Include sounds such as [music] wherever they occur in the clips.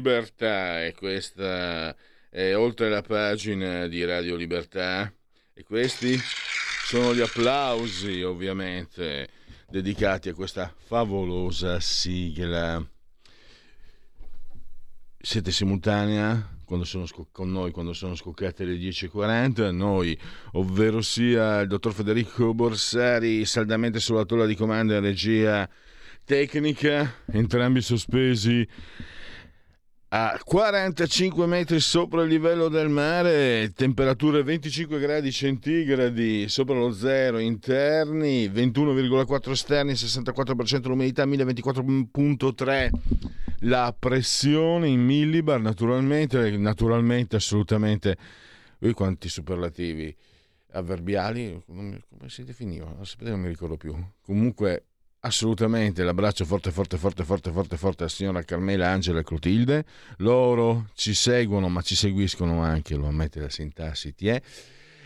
Libertà e questa è oltre la pagina di Radio Libertà e questi sono gli applausi ovviamente dedicati a questa favolosa sigla. Siete simultanea quando sono con noi quando sono scoccate le 10.40, noi, ovvero sia il dottor Federico Borsari, saldamente sulla tolla di comando e regia tecnica, entrambi sospesi a 45 metri sopra il livello del mare, temperature 25 gradi centigradi sopra lo zero interni, 21,4 esterni, 64% l'umidità, 1024.3 la pressione in millibar, naturalmente, naturalmente, assolutamente. Ui, quanti superlativi avverbiali, come si definivano? Sapete, non mi ricordo più. Comunque assolutamente l'abbraccio forte forte forte forte forte forte alla signora Carmela Angela e Clotilde. Loro ci seguono ma ci seguiscono anche lo ammette la sintassi tie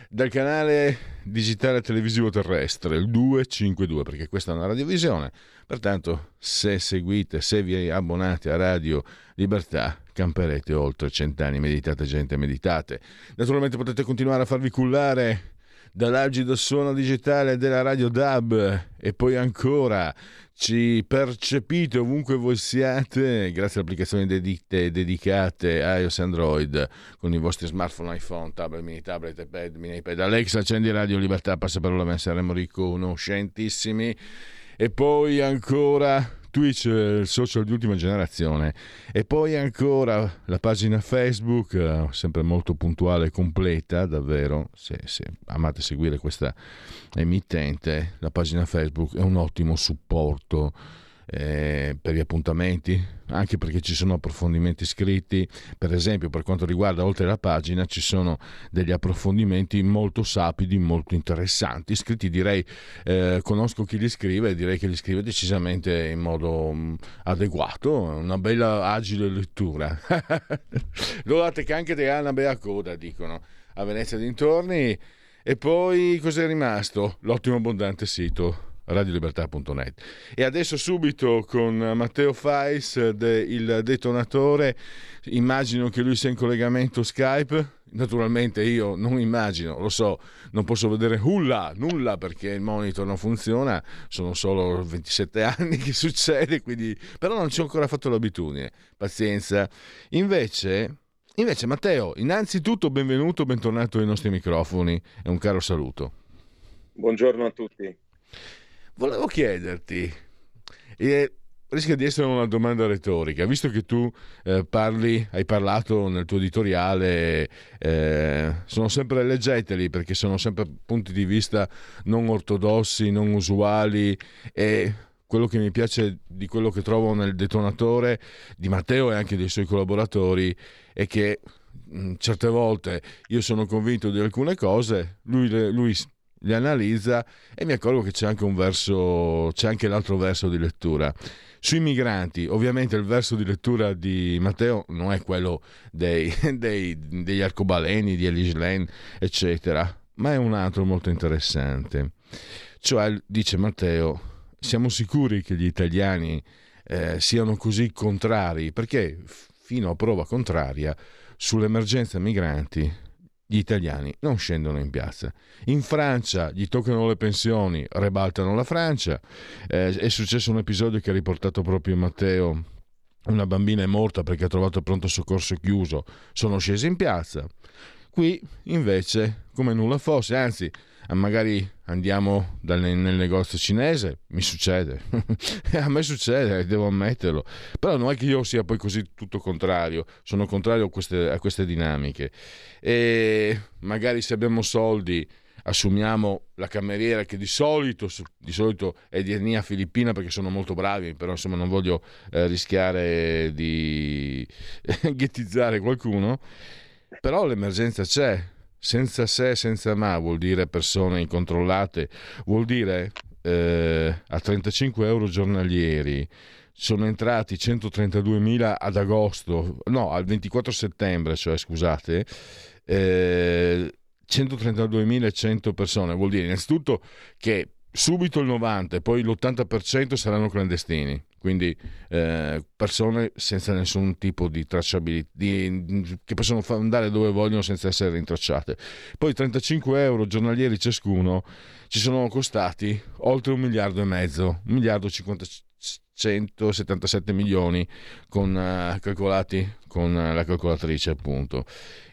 dal canale digitale televisivo terrestre il 252 perché questa è una radiovisione. Pertanto se seguite se vi abbonate a Radio Libertà camperete oltre cent'anni. Meditate gente meditate. Naturalmente potete continuare a farvi cullare dall'algido suono digitale della radio DAB e poi ancora ci percepite ovunque voi siate grazie alle applicazioni dedicate, dedicate a iOS Android con i vostri smartphone, iPhone, tablet, mini tablet, iPad, mini iPad. Alexa, accendi Radio Libertà, passa per la saremo riconoscentissimi. E poi ancora Twitch, il social di ultima generazione. E poi ancora la pagina Facebook, eh, sempre molto puntuale e completa, davvero, se, se, amate seguire questa emittente, la pagina Facebook è un ottimo supporto eh, per gli appuntamenti, anche perché ci sono approfondimenti scritti. Per esempio, per quanto riguarda oltre la pagina, ci sono degli approfondimenti molto sapidi, molto interessanti. Scritti, direi, eh, conosco chi li scrive e direi che li scrive decisamente in modo mh, mm, adeguato. Una bella, agile lettura. [laughs] Lodate che anche te ha una bella coda, dicono a Venezia dintorni. E poi cos'è rimasto? L'ottimo abbondante sito radiolibertà.net. E adesso subito con Matteo Fais, de, il detonatore, immagino che lui sia in collegamento Skype. Naturalmente io non immagino, lo so, non posso vedere nulla, nulla perché il monitor non funziona, sono solo 27 [laughs] anni che succede, quindi... però non ci ho ancora fatto l'abitudine, pazienza. Invece, invece Matteo, innanzitutto benvenuto, bentornato ai nostri microfoni e un caro saluto. Buongiorno a tutti. Volevo chiederti, e rischia di essere una domanda retorica, visto che tu eh, parli, hai parlato nel tuo editoriale, eh, sono sempre leggeteli perché sono sempre punti di vista non ortodossi, non usuali e quello che mi piace di quello che trovo nel detonatore di Matteo e anche dei suoi collaboratori è che mh, certe volte io sono convinto di alcune cose, lui, lui li analizza e mi accorgo che c'è anche verso, c'è anche l'altro verso di lettura. Sui migranti, ovviamente il verso di lettura di Matteo non è quello dei, [laughs] dei, degli arcobaleni, di Elislen, eccetera, ma è un altro molto interessante. Cioè, dice Matteo, siamo sicuri che gli italiani eh, siano così contrari, perché fino a prova contraria sull'emergenza migranti gli italiani non scendono in piazza. In Francia gli toccano le pensioni, rebaltano la Francia. Eh, è successo un episodio che ha riportato proprio Matteo. Una bambina è morta perché ha trovato il pronto soccorso chiuso. Sono scesi in piazza. Qui invece, come nulla fosse, anzi, magari andiamo dal, nel negozio cinese, mi succede, [laughs] a me succede, devo ammetterlo, però non è che io sia poi così tutto contrario, sono contrario a queste, a queste dinamiche. E magari se abbiamo soldi assumiamo la cameriera che di solito, di solito, è di etnia filippina perché sono molto bravi, però insomma non voglio eh, rischiare di [laughs] ghettizzare qualcuno, però l'emergenza c'è, senza se, senza ma, vuol dire persone incontrollate, vuol dire eh, a 35 euro giornalieri. Sono entrati 132.000 ad agosto, no, al 24 settembre, cioè scusate, eh, 132.100 persone, vuol dire innanzitutto che subito il 90 e poi l'80% saranno clandestini, quindi eh, persone senza nessun tipo di tracciabilità, di, che possono andare dove vogliono senza essere rintracciate. Poi 35 euro giornalieri ciascuno ci sono costati oltre un miliardo e mezzo, un miliardo 50, 177 milioni con, uh, calcolati con uh, la calcolatrice appunto.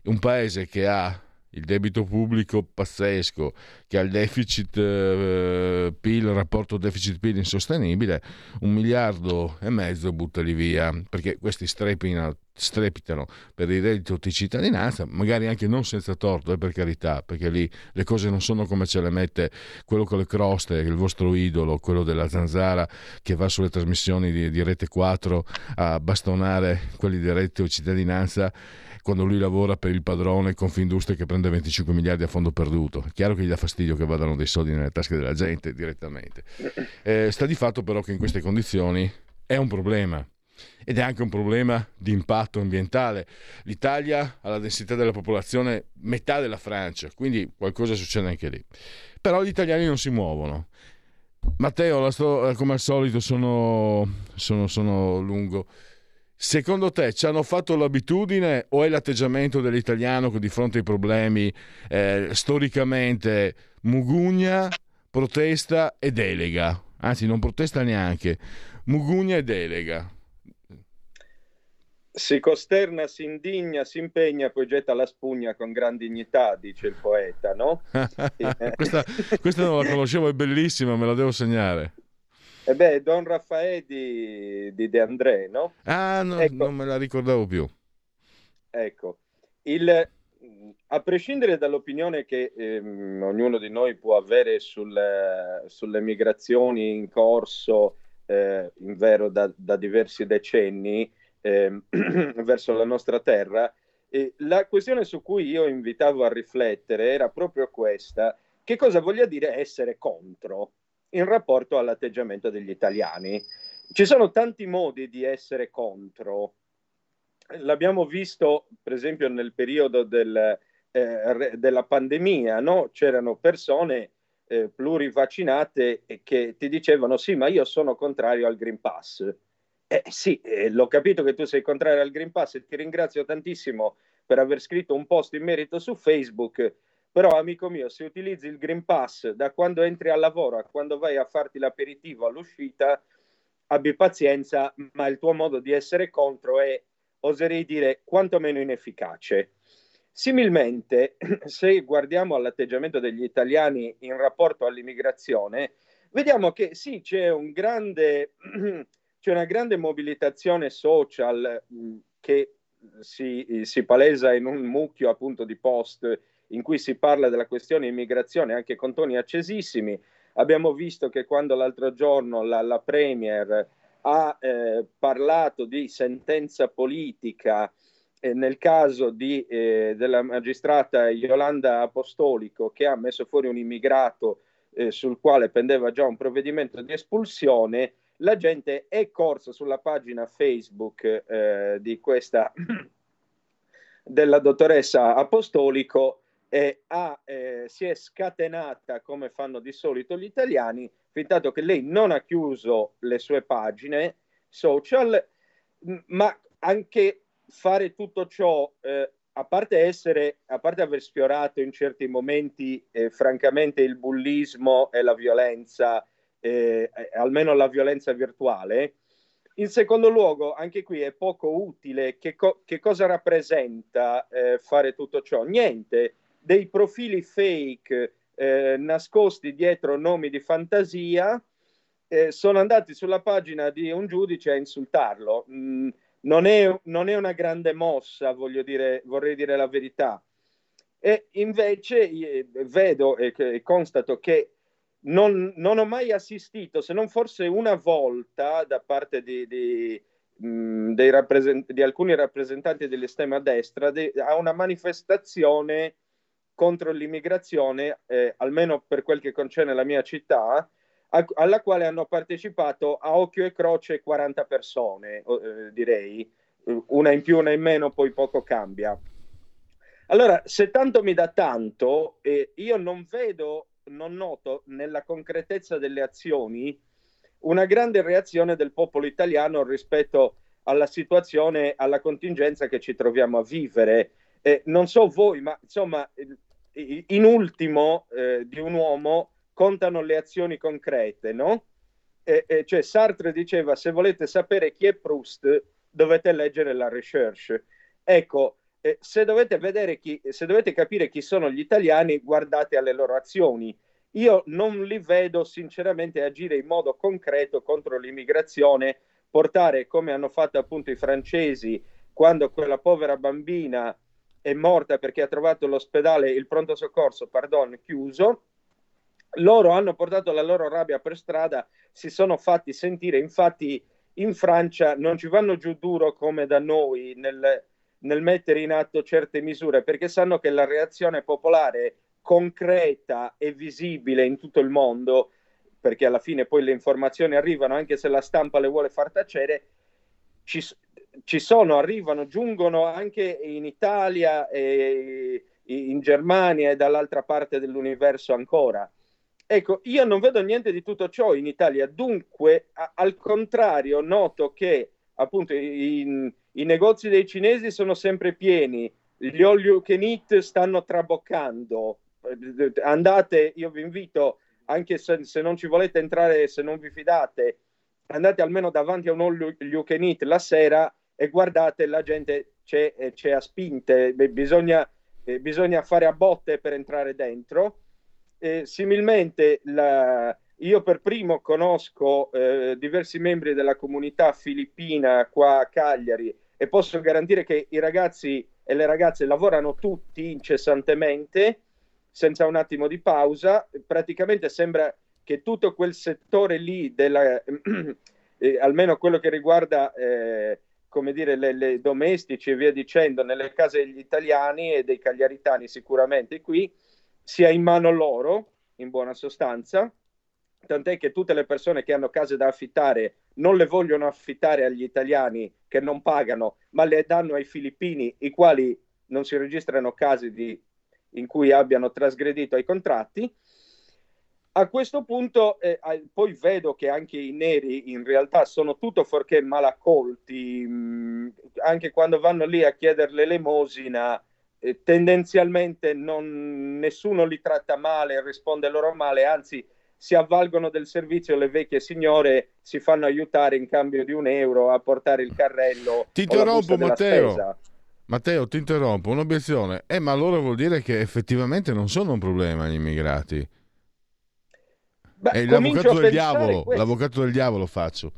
Un paese che ha il debito pubblico pazzesco, che ha il deficit eh, PIL, il rapporto deficit PIL insostenibile, un miliardo e mezzo buttali via, perché questi strepitano, per il reddito di cittadinanza, magari anche non senza torto, eh, per carità, perché lì le cose non sono come ce le mette quello con le croste, il vostro idolo, quello della zanzara che va sulle trasmissioni di, di Rete 4 a bastonare quelli di reddito di cittadinanza quando lui lavora per il padrone Confindustria che prende 25 miliardi a fondo perduto. È chiaro che gli dà fastidio che vadano dei soldi nelle tasche della gente direttamente. Eh, sta di fatto però che in queste condizioni è un problema ed è anche un problema di impatto ambientale. L'Italia ha la densità della popolazione metà della Francia, quindi qualcosa succede anche lì. Però gli italiani non si muovono. Matteo, sto, come al solito sono, sono, sono lungo. Secondo te ci hanno fatto l'abitudine o è l'atteggiamento dell'italiano che di fronte ai problemi eh, storicamente mugugna, protesta e delega? Anzi, non protesta neanche, mugugna e delega. Si costerna, si indigna, si impegna, poi getta la spugna con gran dignità, dice il poeta, no? [laughs] questa, questa non la conoscevo, è bellissima, me la devo segnare. E eh beh, Don Raffaele di, di De André, no? Ah, no, ecco. non me la ricordavo più. Ecco, il, a prescindere dall'opinione che ehm, ognuno di noi può avere sul, sulle migrazioni in corso, eh, in vero da, da diversi decenni, eh, [clears throat] verso la nostra terra, eh, la questione su cui io invitavo a riflettere era proprio questa. Che cosa voglia dire essere contro? In rapporto all'atteggiamento degli italiani. Ci sono tanti modi di essere contro. L'abbiamo visto, per esempio, nel periodo del, eh, della pandemia, no? c'erano persone eh, plurivaccinate che ti dicevano sì, ma io sono contrario al Green Pass. Eh, sì, eh, l'ho capito che tu sei contrario al Green Pass e ti ringrazio tantissimo per aver scritto un post in merito su Facebook però, amico mio, se utilizzi il Green Pass da quando entri al lavoro a quando vai a farti l'aperitivo all'uscita, abbi pazienza, ma il tuo modo di essere contro è, oserei dire, quantomeno inefficace. Similmente, [clears throat] se guardiamo all'atteggiamento degli italiani in rapporto all'immigrazione, vediamo che sì, c'è, un grande, [clears throat] c'è una grande mobilitazione social mh, che si, si, palesa in un mucchio appunto di post in cui si parla della questione immigrazione anche con toni accesissimi. Abbiamo visto che quando l'altro giorno la, la Premier ha eh, parlato di sentenza politica eh, nel caso di, eh, della magistrata Yolanda Apostolico che ha messo fuori un immigrato eh, sul quale pendeva già un provvedimento di espulsione, la gente è corsa sulla pagina Facebook eh, di questa [clears throat] della dottoressa Apostolico eh, ha, eh, si è scatenata come fanno di solito gli italiani, fin tanto che lei non ha chiuso le sue pagine social, ma anche fare tutto ciò, eh, a parte essere, a parte aver sfiorato in certi momenti, eh, francamente, il bullismo e la violenza, eh, eh, almeno la violenza virtuale, in secondo luogo, anche qui è poco utile. Che, co- che cosa rappresenta fare tutto ciò? Niente dei profili fake eh, nascosti dietro nomi di fantasia, eh, sono andati sulla pagina di un giudice a insultarlo. Mm, non, è, non, è, una grande mossa, voglio dire, vorrei dire la verità. E invece eh, vedo e, constato che non, non, ho mai assistito, se non forse una volta, da parte di, di, mh, rappresent- di alcuni rappresentanti dell'estrema destra, de- a una manifestazione contro l'immigrazione, eh, almeno per quel che concerne la mia città, a- alla quale hanno partecipato a occhio e croce 40 persone, eh, direi, una in più, una in meno, poi poco cambia. Allora, se tanto mi dà tanto, eh, io non vedo non noto nella concretezza delle azioni una grande reazione del popolo italiano rispetto alla situazione, alla contingenza che ci troviamo a vivere. Eh, non so voi, ma insomma, in ultimo eh, di un uomo contano le azioni concrete, no? Eh, cioè Sartre diceva se volete sapere chi è Proust dovete leggere la recherche. Ecco, eh, se dovete vedere chi, se dovete capire chi sono gli italiani, guardate alle loro azioni. Io non li vedo sinceramente agire in modo concreto contro l'immigrazione, portare come hanno fatto appunto i francesi quando quella povera bambina è morta perché ha trovato l'ospedale, il pronto soccorso, pardon, chiuso. Loro hanno portato la loro rabbia per strada, si sono fatti sentire, infatti in Francia non ci vanno giù duro come da noi nel, nel mettere in atto certe misure, perché sanno che la reazione popolare concreta e visibile in tutto il mondo, perché alla fine poi le informazioni arrivano, anche se la stampa le vuole far tacere, ci, ci sono, arrivano, giungono anche in Italia e in Germania e dall'altra parte dell'universo ancora. Ecco, io non vedo niente di tutto ciò in Italia, dunque, a, al contrario, noto che appunto in, i negozi dei cinesi sono sempre pieni, gli all you can eat stanno traboccando. Andate, io vi invito, anche se, se non ci volete entrare, se non vi fidate, andate almeno davanti a un all you can eat la sera e guardate, la gente c'è, c'è a spinte, bisogna, eh, bisogna, fare a botte per entrare dentro. Eh, similmente, la, io per primo conosco eh, diversi membri della comunità filippina qua a Cagliari e posso garantire che i ragazzi e le ragazze lavorano tutti incessantemente, senza un attimo di pausa. Praticamente sembra che tutto quel settore lì, della, eh, [clears throat] almeno quello che riguarda eh, come dire, le, le, domestici e via dicendo, nelle case degli italiani e dei cagliaritani sicuramente qui, sia in mano loro, in buona sostanza, tant'è che tutte le persone che hanno case da affittare non le vogliono affittare agli italiani che non pagano, ma le danno ai filippini, i quali non si registrano casi di, in cui abbiano trasgredito ai contratti. A questo punto eh, poi vedo che anche i neri in realtà sono tutto fuorché malaccolti, mh, mm, anche quando vanno lì a chiedere l'elemosina, eh, tendenzialmente non, nessuno li tratta male, risponde loro male, anzi si avvalgono del servizio le vecchie signore si fanno aiutare in cambio di un euro a portare il carrello. Ti interrompo Matteo. Matteo, ti interrompo, un'obiezione. Eh, ma allora vuol dire che effettivamente non sono un problema gli immigrati. Beh, È l'avvocato del diavolo, questo. l'avvocato del diavolo faccio.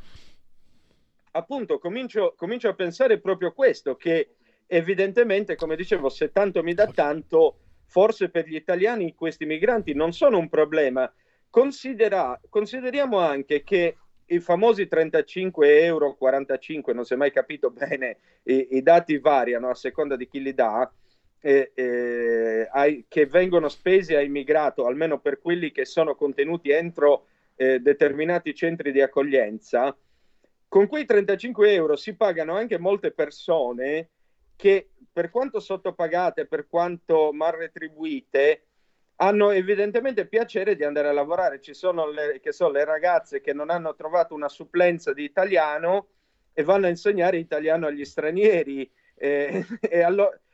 Appunto, comincio, comincio a pensare proprio questo, che evidentemente, come dicevo, se tanto mi dà tanto, forse per gli italiani questi migranti non sono un problema, Considera, consideriamo anche che i famosi 35 euro, 45, non si è mai capito bene, i, i dati variano a seconda di chi li dà, eh, eh, ai, che vengono spesi a immigrato, almeno per quelli che sono contenuti entro eh, determinati centri di accoglienza, con quei 35 euro si pagano anche molte persone che per quanto sottopagate, per quanto mal retribuite, hanno evidentemente piacere di andare a lavorare. Ci sono le, so, le ragazze che non hanno trovato una supplenza di italiano e vanno a insegnare italiano agli stranieri. Eh, [laughs] e allora, eh,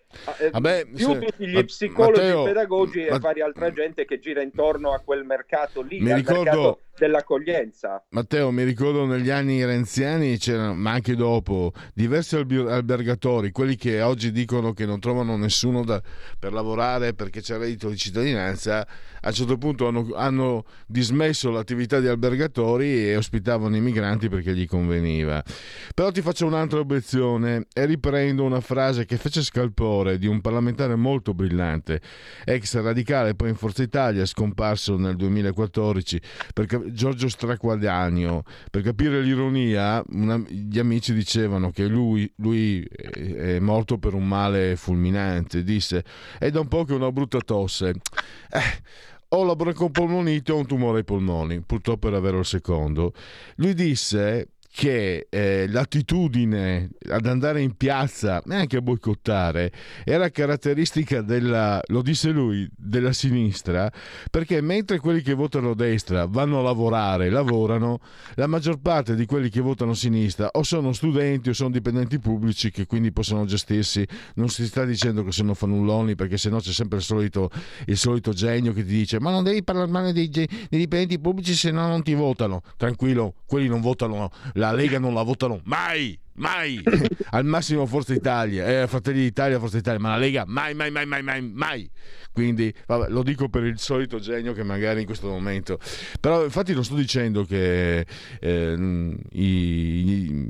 Vabbè, più se, tutti gli psicologi, Matteo, pedagogi e ma, varia altra gente che gira intorno a quel mercato lì, mi ricordo, mercato dell'accoglienza. Matteo, mi ricordo negli anni renziani, ma anche dopo, diversi albergatori, quelli che oggi dicono che non trovano nessuno da, per lavorare perché c'è reddito di cittadinanza, a un certo punto hanno, hanno, dismesso l'attività di albergatori e ospitavano i migranti perché gli conveniva. Però ti faccio un'altra obiezione e riprendo una frase che fece scalpore di un parlamentare molto brillante, ex radicale, poi in Forza Italia, scomparso nel 2014, perché Giorgio Straquadanio. Per capire l'ironia, una, gli amici dicevano che lui, lui è morto per un male fulminante. Disse: È da un po' che una brutta tosse. Eh, ho la broncopolmonite o un tumore ai polmoni, purtroppo era vero il secondo. Lui disse che eh, l'attitudine ad andare in piazza e anche a boicottare era caratteristica della, lo disse lui, della sinistra, perché mentre quelli che votano destra vanno a lavorare, lavorano, la maggior parte di quelli che votano sinistra o sono studenti o sono dipendenti pubblici che quindi possono gestirsi, non si sta dicendo che sono fannulloni perché sennò c'è sempre il solito, il solito genio che ti dice ma non devi parlare male dei, dei dipendenti pubblici se no non ti votano, tranquillo, quelli non votano la Lega non la votano mai, mai. [laughs] Al massimo Forza Italia, eh, Fratelli d'Italia, Forza Italia, ma la Lega mai, mai, mai, mai, mai, mai. Quindi vabbè, lo dico per il solito genio che magari in questo momento. Però infatti non sto dicendo che eh, i, i,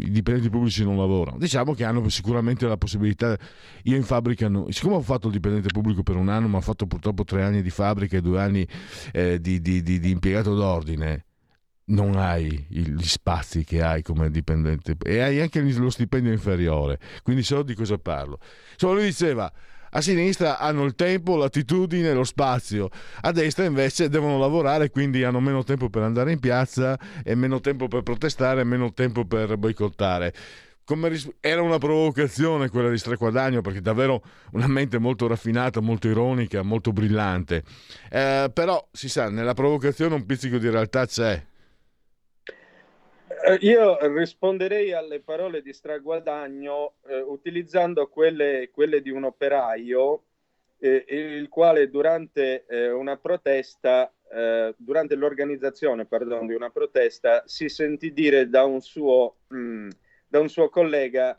i, dipendenti pubblici non lavorano. Diciamo che hanno sicuramente la possibilità. Io in fabbrica, no, siccome ho fatto il dipendente pubblico per un anno, ma ho fatto purtroppo tre anni di fabbrica e due anni eh, di, di, di, di impiegato d'ordine non hai gli spazi che hai come dipendente e hai anche lo stipendio inferiore. Quindi so di cosa parlo. Insomma, lui diceva a sinistra hanno il tempo, l'attitudine, lo spazio, a destra invece devono lavorare, quindi hanno meno tempo per andare in piazza e meno tempo per protestare meno tempo per boicottare. Ris- era una provocazione quella di Strequadagno perché davvero una mente molto raffinata, molto ironica, molto brillante. Eh, però si sa, nella provocazione un pizzico di realtà c'è io risponderei alle parole di Straguadagno eh, utilizzando quelle, quelle, di un operaio eh, il quale durante eh, una protesta, eh, durante l'organizzazione pardon, di una protesta, si sentì dire da un suo, mh, mm, da un suo collega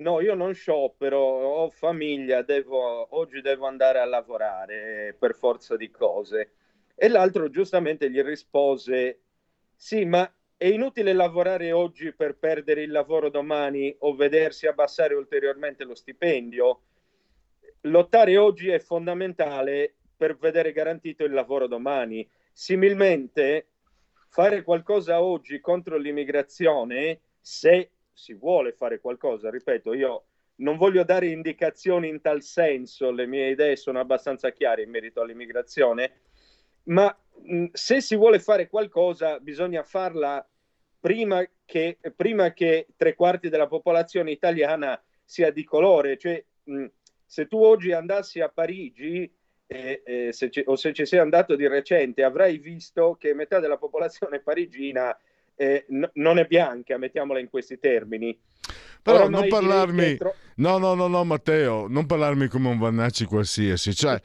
no, io non sciopero, ho famiglia, devo, oggi devo andare a lavorare per forza di cose. E l'altro giustamente gli rispose, sì, ma è inutile lavorare oggi per perdere il lavoro domani o vedersi abbassare ulteriormente lo stipendio. Lottare oggi è fondamentale per vedere garantito il lavoro domani. Similmente, fare qualcosa oggi contro l'immigrazione, se si vuole fare qualcosa, ripeto, io non voglio dare indicazioni in tal senso, le mie idee sono abbastanza chiare in merito all'immigrazione, ma se si vuole fare qualcosa bisogna farla prima che, prima che tre quarti della popolazione italiana sia di colore. Cioè, mh, se tu oggi andassi a Parigi eh, eh, se ci, o se ci sei andato di recente, avrai visto che metà della popolazione parigina eh, n- non è bianca, mettiamola in questi termini. Però Oramai non parlarmi, tro- no, no, no, no, Matteo, non parlarmi come un Vannacci qualsiasi, cioè,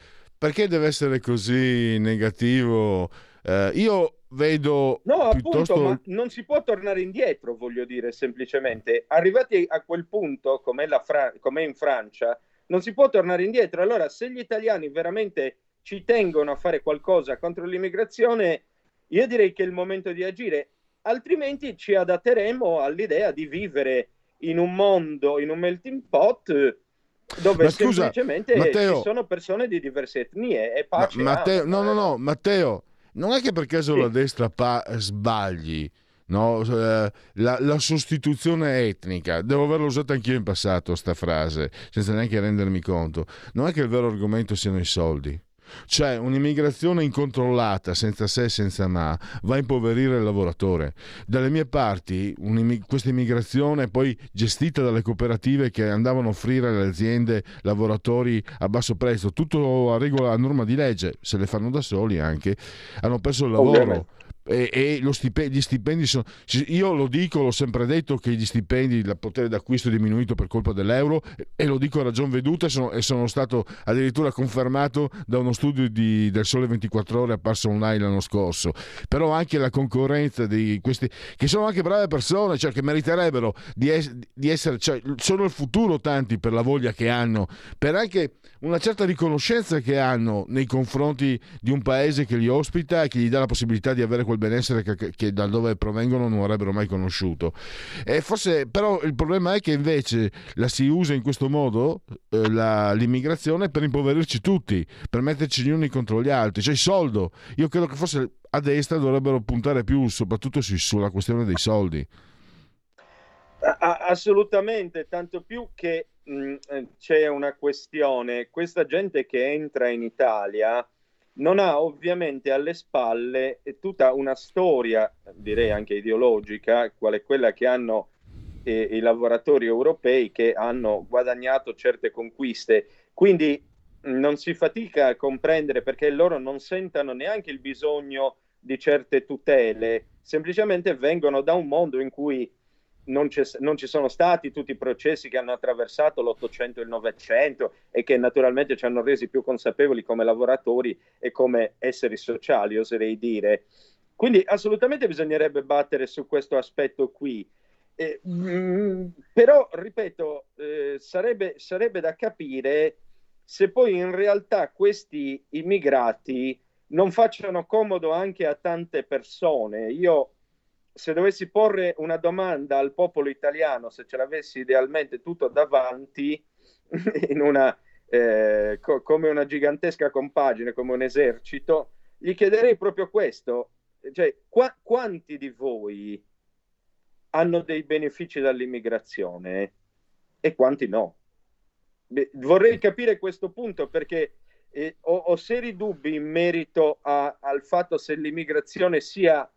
perché deve essere così negativo? Eh, io vedo no, piuttosto... appunto, ma non si può tornare indietro, voglio dire, semplicemente. Arrivati a quel punto, come Fra- in Francia, non si può tornare indietro. Allora, se gli italiani veramente ci tengono a fare qualcosa contro l'immigrazione, io direi che è il momento di agire, altrimenti ci adatteremo all'idea di vivere in un mondo, in un melting pot dove scusa, semplicemente Matteo, ci sono persone di diverse etnie e pace. Ma, Matteo, no, no, no, Matteo, non è che per caso sì. la destra pa- sbagli. No? Eh, la, la, sostituzione etnica, devo averla usata anch'io in passato sta frase, senza neanche rendermi conto. Non è che il vero argomento siano i soldi. Cioè un'immigrazione incontrollata, senza se e senza ma, va a impoverire il lavoratore. Dalle mie parti, questa immigrazione poi gestita dalle cooperative che andavano a offrire alle aziende lavoratori a basso prezzo, tutto a regola, a norma di legge, se le fanno da soli anche, hanno perso il lavoro. E, e stipendi, gli stipendi sono... Io lo dico, l'ho sempre detto che gli stipendi, il potere d'acquisto è diminuito per colpa dell'euro e lo dico a ragion veduta sono, e sono stato addirittura confermato da uno studio di, del Sole 24 Ore apparso online l'anno scorso. Però anche la concorrenza di questi, che sono anche brave persone, cioè che meriterebbero di, es, di essere, cioè, sono il futuro tanti per la voglia che hanno, per anche una certa riconoscenza che hanno nei confronti di un paese che li ospita e che gli dà la possibilità di avere quel benessere che, che da dove provengono non avrebbero mai conosciuto. E forse, però il problema è che invece la si usa in questo modo eh, la, l'immigrazione per impoverirci tutti, per metterci gli uni contro gli altri, cioè il soldo. Io credo che forse a destra dovrebbero puntare più soprattutto sulla questione dei soldi. Assolutamente, tanto più che mh, eh, c'è una questione, questa gente che entra in Italia non ha ovviamente alle spalle tutta una storia, direi anche ideologica, quale quella che hanno eh, i lavoratori europei che hanno guadagnato certe conquiste. Quindi non si fatica a comprendere perché loro non sentano neanche il bisogno di certe tutele, semplicemente vengono da un mondo in cui non, non, ci sono stati tutti i processi che hanno attraversato l'Ottocento e il Novecento e che naturalmente ci hanno resi più consapevoli come lavoratori e come esseri sociali, oserei dire. Quindi assolutamente bisognerebbe battere su questo aspetto qui. Eh, però, ripeto, eh, sarebbe, sarebbe da capire se poi in realtà questi immigrati non facciano comodo anche a tante persone. Io se dovessi porre una domanda al popolo italiano, se ce l'avessi idealmente tutto davanti, [laughs] una, eh, co- come una gigantesca compagine, come un esercito, gli chiederei proprio questo, cioè qua- quanti di voi hanno dei benefici dall'immigrazione e quanti no? Beh, vorrei capire questo punto perché eh, ho, ho, seri dubbi in merito a, al fatto se l'immigrazione sia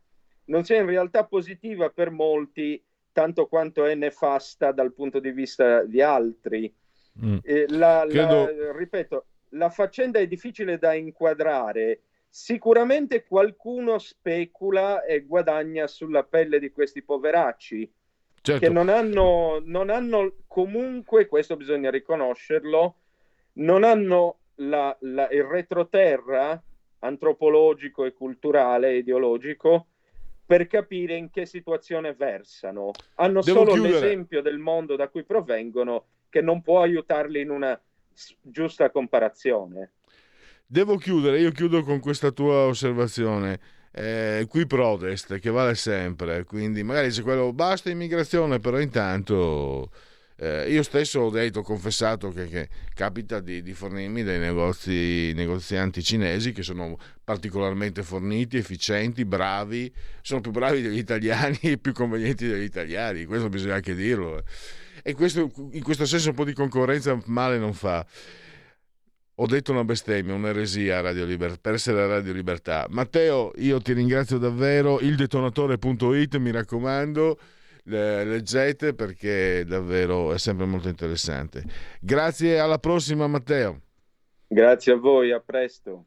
non sia in realtà positiva per molti tanto quanto è nefasta dal punto di vista di altri. Mm. Eh, la, Credo... la, ripeto, la faccenda è difficile da inquadrare. Sicuramente qualcuno specula e guadagna sulla pelle di questi poveracci certo. che non hanno, non hanno comunque, questo bisogna riconoscerlo, non hanno la, la, il retroterra antropologico e culturale e ideologico per capire in che situazione versano. Hanno Devo solo chiudere. l'esempio del mondo da cui provengono che non può aiutarli in una giusta comparazione. Devo chiudere, io chiudo con questa tua osservazione. Eh, qui protest che vale sempre, quindi magari se quello basta immigrazione, però intanto eh, io stesso ho detto, ho confessato che, che capita di, di, fornirmi dei negozi, negozianti cinesi che sono particolarmente forniti, efficienti, bravi, sono più bravi degli italiani e più convenienti degli italiani, questo bisogna anche dirlo. E questo, in questo senso un po' di concorrenza male non fa. Ho detto una bestemmia, un'eresia Radio Liber- per essere a Radio Libertà. Matteo, io ti ringrazio davvero. Il detonatore.it, mi raccomando leggete perché davvero è sempre molto interessante. Grazie, alla prossima Matteo. Grazie a voi, a presto.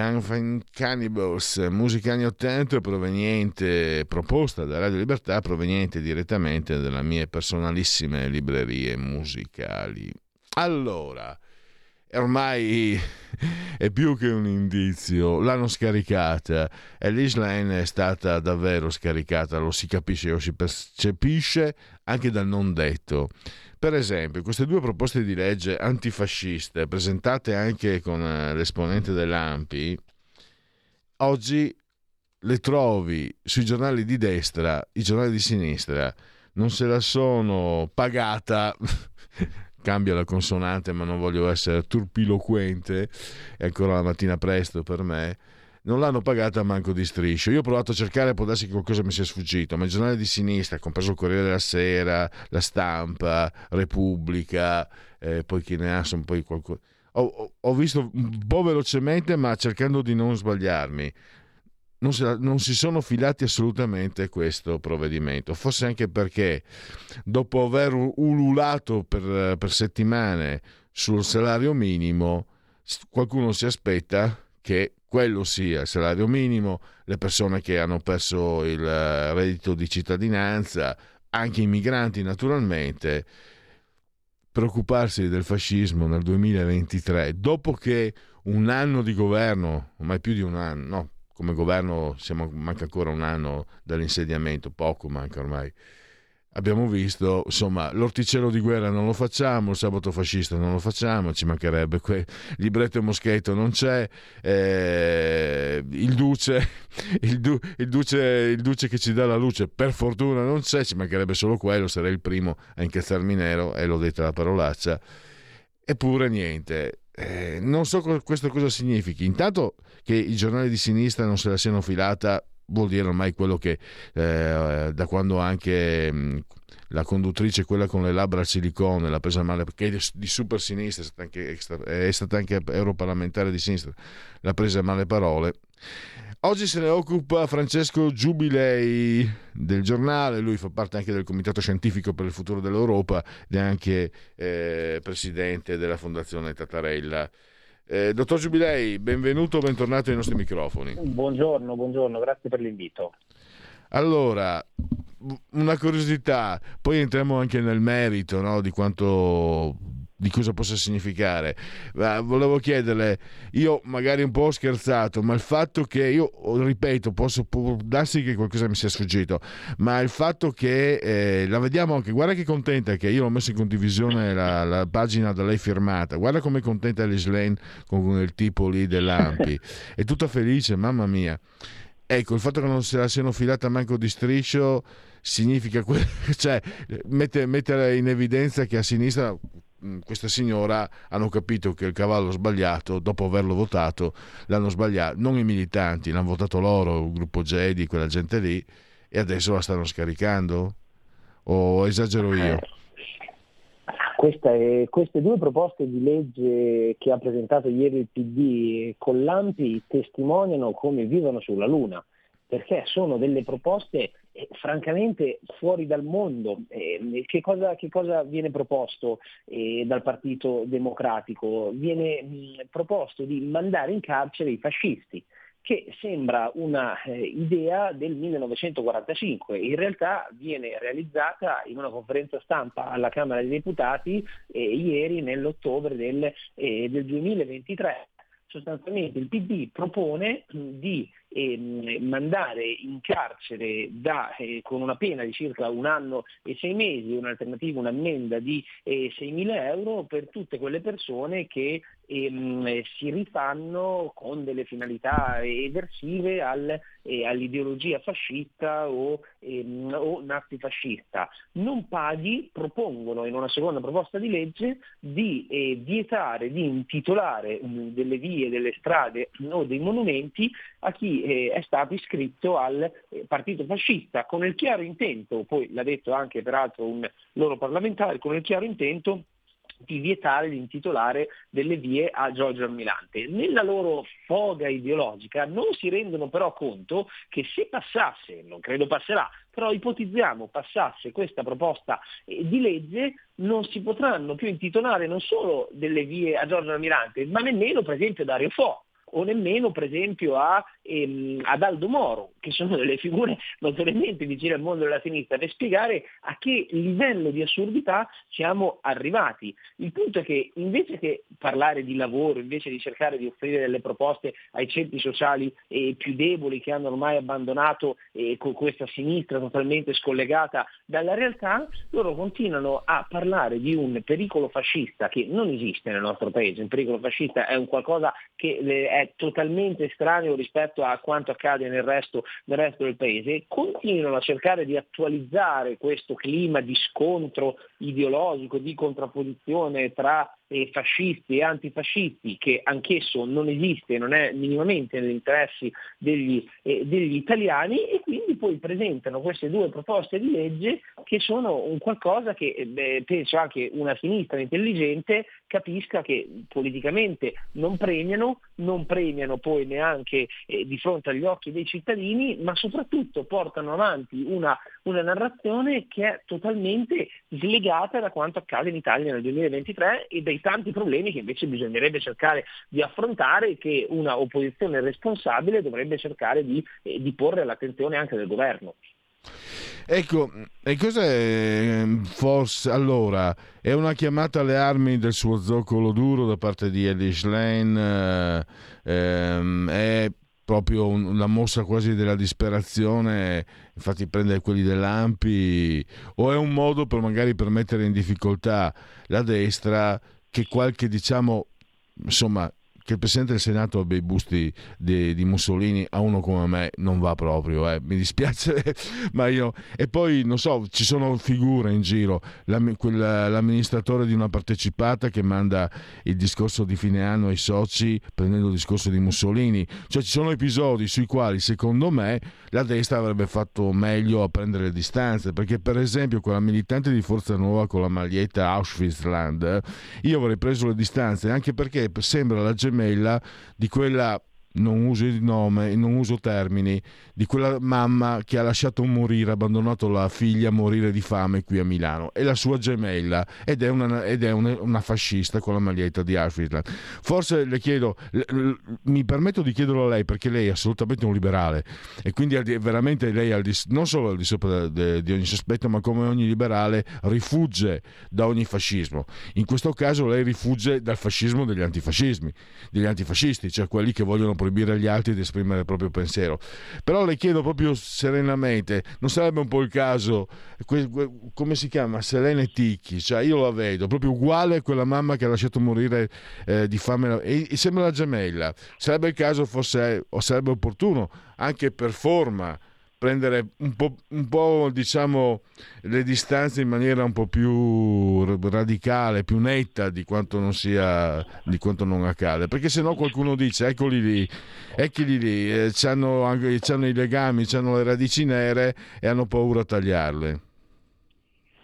Young Fine Cannibals, musica anni 80 proveniente, proposta da Radio Libertà, proveniente direttamente dalle mie personalissime librerie musicali. Allora, ormai è più che un indizio, l'hanno scaricata e l'Island è stata davvero scaricata, lo si capisce, lo si percepisce anche dal non detto. Per esempio, queste due proposte di legge antifasciste, presentate anche con eh, l'esponente dell'AMPI, oggi le trovi sui giornali di destra, i giornali di sinistra, non se la sono pagata. [laughs] cambia la consonante, ma non voglio essere turpiloquente, è ancora la mattina presto per me non l'hanno pagata manco di striscio. Io ho provato a cercare, può darsi che qualcosa mi sia sfuggito, ma i giornali di sinistra, compreso il Corriere della Sera, La Stampa, Repubblica, eh, poi chi ne ha, sono poi qualcosa... Ho, ho, visto un po' velocemente, ma cercando di non sbagliarmi. Non si, non si, sono filati assolutamente questo provvedimento, forse anche perché dopo aver ululato per, per settimane sul salario minimo, qualcuno si aspetta che quello sia il salario minimo, le persone che hanno perso il eh, reddito di cittadinanza, anche i migranti naturalmente, preoccuparsi del fascismo nel 2023, dopo che un anno di governo, ormai più di un anno, no, come governo siamo, manca ancora un anno dall'insediamento, poco manca ormai, abbiamo visto, insomma, l'orticello di guerra non lo facciamo, il sabato fascista non lo facciamo, ci mancherebbe, que- libretto e moschetto non c'è, eh, il, duce, [laughs] il, du- il, duce, il duce che ci dà la luce per fortuna non c'è, ci mancherebbe solo quello, sarei il primo a incazzarmi nero, e l'ho detta la parolaccia, eppure niente. Eh, non so questo cosa significhi. Intanto che i giornali di sinistra non se la siano filata vuol dire ormai quello che eh, da quando anche mh, la conduttrice, quella con le labbra a silicone, l'ha presa male, che è di super sinistra, è stata anche, è stata anche europarlamentare di sinistra, l'ha presa male parole. Oggi se ne occupa Francesco Giubilei del giornale, lui fa parte anche del Comitato Scientifico per il Futuro dell'Europa ed è anche eh, presidente della Fondazione Tatarella. Eh, dottor Giubilei, benvenuto, bentornato ai nostri microfoni. Buongiorno, buongiorno, grazie per l'invito. Allora, una curiosità, poi entriamo anche nel merito no, di quanto di cosa possa significare. Ma volevo chiederle, io magari un po' ho scherzato, ma il fatto che io, ripeto, posso può darsi che qualcosa mi sia sfuggito, ma il fatto che eh, la vediamo anche, guarda che contenta che io l'ho messo in condivisione la, la pagina da lei firmata, guarda come contenta Alice Lane con il tipo lì dell'Ampi, [laughs] è tutta felice, mamma mia. Ecco, il fatto che non se la siano filata manco di striscio significa, que- [laughs] cioè, mette, mette in evidenza che a sinistra questa signora hanno capito che il cavallo sbagliato, dopo averlo votato, l'hanno sbagliato, non i militanti, l'hanno votato loro, il gruppo Jedi, quella gente lì, e adesso la stanno scaricando? O esagero io? Queste, queste, due proposte di legge che ha presentato ieri il PD con l'AMPI testimoniano come vivono sulla Luna, perché sono delle proposte eh, francamente fuori dal mondo. Eh, che, cosa, che, cosa, viene proposto eh, dal Partito Democratico? Viene mh, proposto di mandare in carcere i fascisti che sembra una eh, del 1945, in realtà viene realizzata in una conferenza stampa alla Camera dei Deputati eh, ieri nell'ottobre del, eh, del 2023 sostanzialmente il PD propone di eh, mandare in carcere da, eh, con una pena di circa un anno e sei mesi, un'alternativa, un'ammenda di eh, 6.000 euro per tutte quelle persone che ehm, si rifanno con delle finalità eversive al, eh, all'ideologia fascista o, ehm, o nazifascista. Non paghi, propongono in una seconda proposta di legge di eh, vietare, di intitolare mh, delle vie, delle strade o dei monumenti a chi eh, è stato iscritto al eh, partito fascista con il chiaro intento, poi l'ha detto anche peraltro un loro parlamentare, con il chiaro intento di vietare di intitolare delle vie a Giorgio Almirante. Nella loro foga ideologica non si rendono però conto che se passasse, non credo passerà, però ipotizziamo passasse questa proposta eh, di legge, non si potranno più intitolare non solo delle vie a Giorgio Almirante, ma nemmeno per esempio Dario Fo o nemmeno per esempio a, ehm, ad Aldo Moro, che sono delle figure notoriamente vicine al mondo della sinistra, per spiegare a che livello di assurdità siamo arrivati. Il punto è che invece che parlare di lavoro, invece di cercare di offrire delle proposte ai centri sociali eh, più deboli che hanno ormai abbandonato eh, con questa sinistra totalmente scollegata dalla realtà, loro continuano a parlare di un pericolo fascista che non esiste nel nostro paese. Un pericolo fascista è un qualcosa che eh, è è totalmente estraneo rispetto a quanto accade nel resto, nel resto del paese, continuano a cercare di attualizzare questo clima di scontro ideologico, di contrapposizione tra eh, fascisti e antifascisti, che anch'esso non esiste, non è minimamente negli interessi degli, eh, degli italiani e quindi poi presentano queste due proposte di legge che sono un qualcosa che eh, beh, penso anche una sinistra intelligente capisca che politicamente non premiano, non premiano poi neanche eh, di fronte agli occhi dei cittadini, ma soprattutto portano avanti una, una narrazione che è totalmente slegata da quanto accade in Italia nel 2023 e dai tanti problemi che invece bisognerebbe cercare di affrontare e che una opposizione responsabile dovrebbe cercare di, eh, di porre all'attenzione anche del governo. Ecco, e cos'è forse allora? È una chiamata alle armi del suo zoccolo duro da parte di Elish Lane? Eh, ehm, è proprio una mossa quasi della disperazione, infatti prende quelli dell'Ampi, o è un modo per magari per mettere in difficoltà la destra che qualche, diciamo, insomma, che il Presidente del Senato abbia i busti di, di Mussolini a uno come me non va proprio, eh. mi dispiace, [laughs] ma io... E poi, non so, ci sono figure in giro, l'amministratore di una partecipata che manda il discorso di fine anno ai soci prendendo il discorso di Mussolini, cioè ci sono episodi sui quali secondo me la destra avrebbe fatto meglio a prendere le distanze, perché per esempio quella militante di Forza Nuova con la maglietta Auschwitzland, io avrei preso le distanze anche perché sembra la gemella gemella di quella non uso il nome, non uso termini, di quella mamma che ha lasciato morire, abbandonato la figlia a morire di fame qui a Milano. È la sua gemella ed è una, ed è una, una fascista con la maglietta di Auschwitz. Forse le chiedo, mi permetto di chiederlo a lei perché lei è assolutamente un liberale e quindi veramente lei non solo al di sopra di ogni sospetto, ma come ogni liberale rifugge da ogni fascismo. In questo caso lei rifugge dal fascismo degli antifascismi, degli antifascisti, cioè quelli che vogliono proibire agli altri di esprimere il proprio pensiero. Però le chiedo proprio serenamente, non sarebbe un po' il caso, come si chiama? Selene Ticchi, cioè io la vedo proprio uguale a quella mamma che ha lasciato morire eh, di fame e, e sembra la gemella. Sarebbe il caso, forse, o sarebbe opportuno, anche per forma, prendere un po', un po', diciamo le distanze in maniera un po' più radicale, più netta di quanto non sia di quanto non accade. Perché se no qualcuno dice eccoli lì eccoli lì eh, hanno, hanno i legami hanno le radici nere e hanno paura a tagliarle.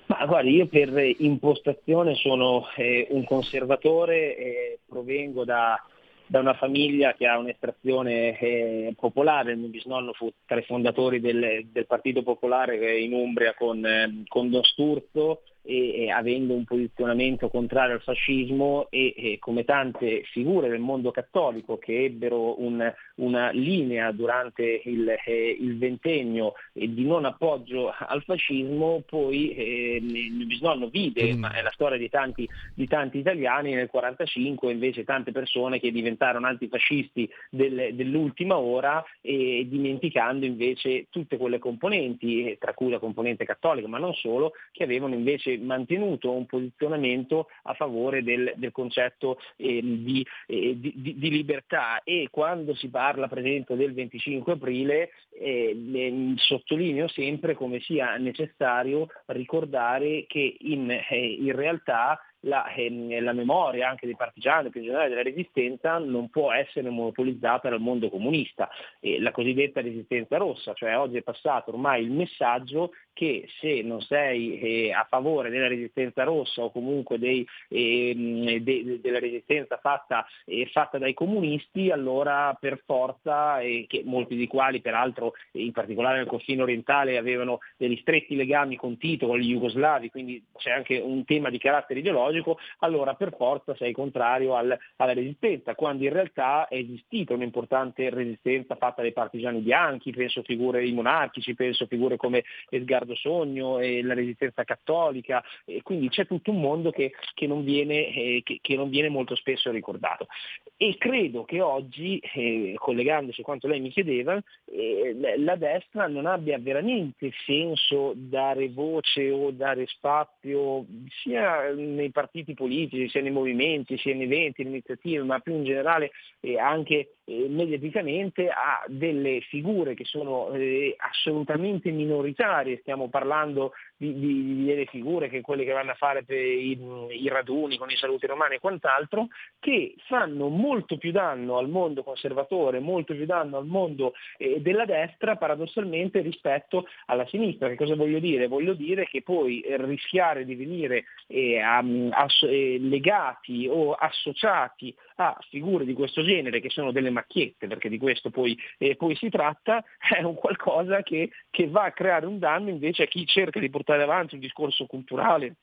Ma guardi, io per impostazione sono eh, un conservatore, eh, provengo da, da, una famiglia che ha un'estrazione eh, popolare, il mio bisnonno fu tra i fondatori del, del Partito Popolare in Umbria con, eh, con Don Sturzo, e, e avendo un posizionamento contrario al fascismo e, e, come tante figure del mondo cattolico che ebbero un, una linea durante il, eh, il ventennio di non appoggio al fascismo, poi eh, il bisnonno vide, mm. ma è la storia di tanti, di tanti italiani nel 1945 invece tante persone che diventarono antifascisti del, dell'ultima ora e dimenticando invece tutte quelle componenti, tra cui la componente cattolica, ma non solo, che avevano invece mantenuto un posizionamento a favore del, del concetto eh, di, eh, di, di, libertà. E quando si parla per esempio del 25 aprile eh, sottolineo sempre come sia necessario ricordare che in, eh, in realtà la, eh, la, memoria anche dei partigiani, più in generale della resistenza, non può essere monopolizzata dal mondo comunista. E la cosiddetta resistenza rossa, cioè oggi è passato ormai il messaggio che se non sei eh, a favore della resistenza rossa o comunque dei, eh, de, della resistenza fatta, eh, fatta, dai comunisti, allora per forza, che molti di quali peraltro in particolare nel confine orientale avevano degli stretti legami con Tito, con gli jugoslavi, quindi c'è anche un tema di carattere ideologico, allora per forza sei contrario al, alla resistenza, quando in realtà è esistita un'importante resistenza fatta dai partigiani bianchi, penso figure i monarchici, penso figure come Edgar Riccardo Sogno e la resistenza cattolica, e quindi c'è tutto un mondo che, che, non viene, eh, che, che, non viene, molto spesso ricordato. E credo che oggi, eh, collegandosi a quanto lei mi chiedeva, eh, la destra non abbia veramente senso dare voce o dare spazio sia nei partiti politici, sia nei movimenti, sia nei eventi, in iniziative, ma più in generale eh, anche eh, mediaticamente a delle figure che sono eh, assolutamente minoritarie, stiamo parlando di, di, di, delle figure che quelle che vanno a fare i, i, raduni con i saluti romani e quant'altro, che fanno molto più danno al mondo conservatore, molto più danno al mondo eh, della destra paradossalmente rispetto alla sinistra. Che cosa voglio dire? Voglio dire che poi rischiare di venire eh, a, legati o associati a figure di questo genere che sono delle macchiette, perché di questo poi, eh, poi si tratta, [laughs] è un qualcosa che, che va a creare un danno invece a chi cerca di portare avanti un discorso culturale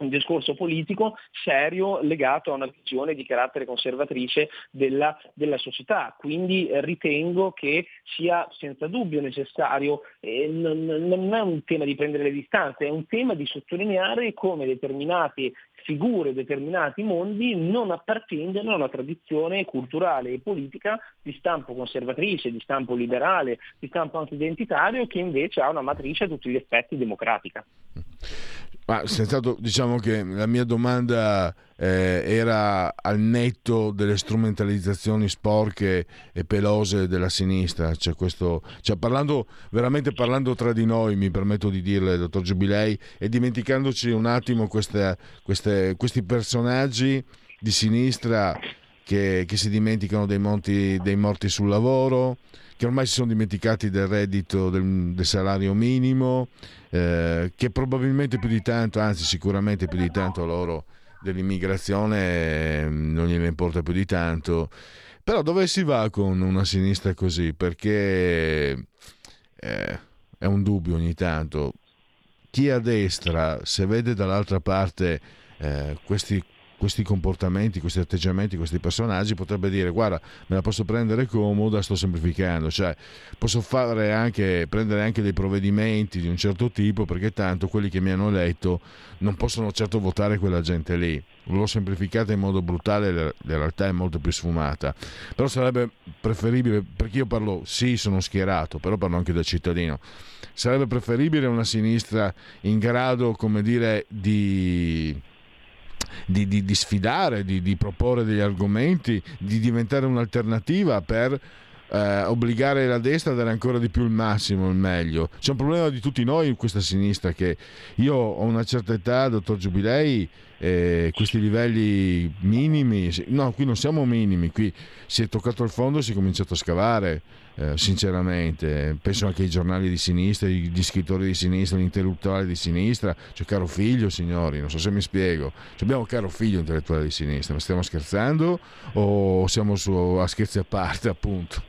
un discorso politico serio legato a una visione di carattere conservatrice della, della società. Quindi eh, ritengo che sia senza dubbio necessario, eh, non, non, è un tema di prendere le distanze, è un tema di sottolineare come determinate figure, determinati mondi non appartengono a una tradizione culturale e politica di stampo conservatrice, di stampo liberale, di stampo anti-identitario che invece ha una matrice a tutti gli effetti democratica. Ma senz'altro diciamo che la mia domanda eh, era al netto delle strumentalizzazioni sporche e pelose della sinistra, cioè questo, cioè parlando, veramente parlando tra di noi, mi permetto di dirle, dottor Giubilei, e dimenticandoci un attimo queste, queste, questi personaggi di sinistra che, che si dimenticano dei, monti, dei morti sul lavoro, che ormai si sono dimenticati del reddito del, del salario minimo, eh, che probabilmente più di tanto, anzi sicuramente più di tanto loro dell'immigrazione eh, non gliene importa più di tanto. Però dove si va con una sinistra così? Perché eh, è un dubbio ogni tanto. Chi a destra, se vede dall'altra parte eh, questi questi comportamenti, questi atteggiamenti, questi personaggi, potrebbe dire guarda me la posso prendere comoda, sto semplificando, cioè posso anche, prendere anche dei provvedimenti di un certo tipo perché tanto quelli che mi hanno eletto non possono certo votare quella gente lì. L'ho semplificata in modo brutale, la realtà è molto più sfumata. Però sarebbe preferibile, perché io parlo, sì, sono schierato, però parlo anche da cittadino. Sarebbe preferibile una sinistra in grado, come dire, di di, di, di sfidare, di, di, proporre degli argomenti, di diventare un'alternativa per eh, obbligare la destra a dare ancora di più il massimo, il meglio. C'è un problema di tutti noi in questa sinistra che io ho una certa età, dottor Giubilei, eh, questi livelli minimi, no, qui non siamo minimi, qui si è toccato il fondo e si è cominciato a scavare. Eh, sinceramente, penso anche ai giornali di sinistra, gli scrittori di sinistra, gli intellettuali di sinistra. C'è caro figlio, signori, non so se mi spiego. C'è abbiamo caro figlio intellettuale di sinistra, ma stiamo scherzando o siamo su, a scherzi a parte, appunto?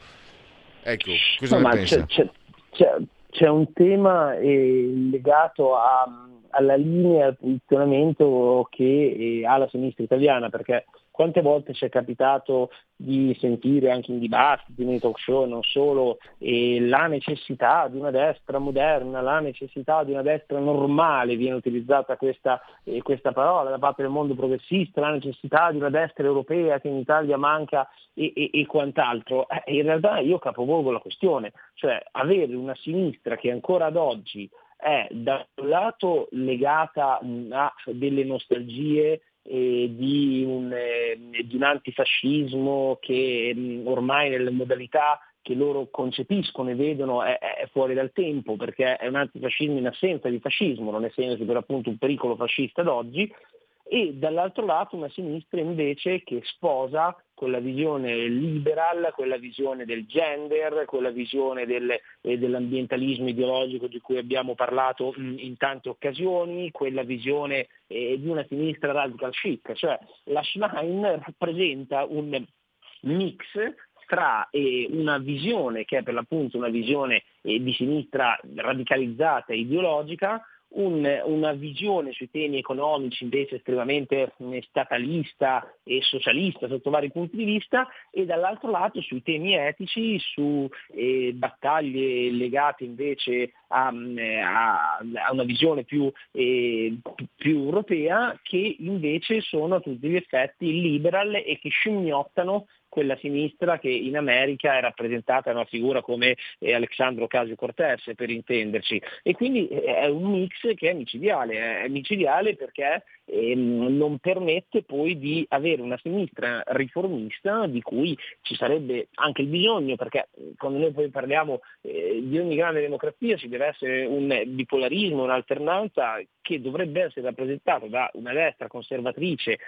Ecco, cosa no, ne pensa? C'è, c'è, c'è, un tema eh, legato a, alla linea, al posizionamento che eh, ha la sinistra italiana, perché quante volte ci è capitato di sentire anche in dibattiti, nei talk show, non solo, eh, la necessità di una destra moderna, la necessità di una destra normale, viene utilizzata questa, eh, questa parola da parte del mondo progressista, la necessità di una destra europea che in Italia manca e, e, e quant'altro. Eh, in realtà io capovolgo la questione, cioè avere una sinistra che ancora ad oggi è da un lato legata a delle nostalgie eh, di, un, eh, di, un, antifascismo che mh, ormai nelle modalità che loro concepiscono e vedono è, è, fuori dal tempo perché è un antifascismo in assenza di fascismo, non essendosi per appunto un pericolo fascista d'oggi, e dall'altro lato una sinistra invece che sposa quella visione liberal, quella visione del gender, quella visione del, eh, dell'ambientalismo ideologico di cui abbiamo parlato in, in tante occasioni, quella visione eh, di una sinistra radical chic, cioè la Schlein rappresenta un mix tra eh, una visione che è per l'appunto una visione eh, di sinistra radicalizzata e ideologica un, una visione sui temi economici invece estremamente statalista e socialista sotto vari punti di vista e dall'altro lato sui temi etici, su eh, battaglie legate invece a, a, a una visione più, eh, più, europea che invece sono a tutti gli effetti liberal e che scimmiottano quella sinistra che in America è rappresentata da una figura come eh, Alexandro Casio Cortés, per intenderci. E quindi eh, è un mix che è micidiale, è micidiale perché ehm, non permette poi di avere una sinistra riformista di cui ci sarebbe anche il bisogno, perché quando noi poi parliamo eh, di ogni grande democrazia ci deve essere un bipolarismo, un'alternanza che dovrebbe essere rappresentata da una destra conservatrice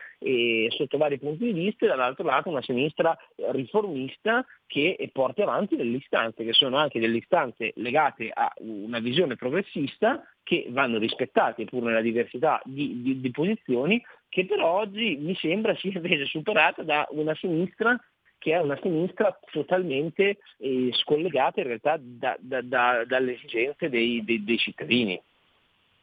sotto vari punti di vista e dall'altro lato una sinistra riformista che porti avanti delle istanze, che sono anche delle istanze legate a una visione progressista che vanno rispettate pur nella diversità di, di, di posizioni, che però oggi mi sembra sia [laughs] invece superata da una sinistra che è una sinistra totalmente eh, scollegata in realtà da, da, da, dalle esigenze dei, dei, dei cittadini.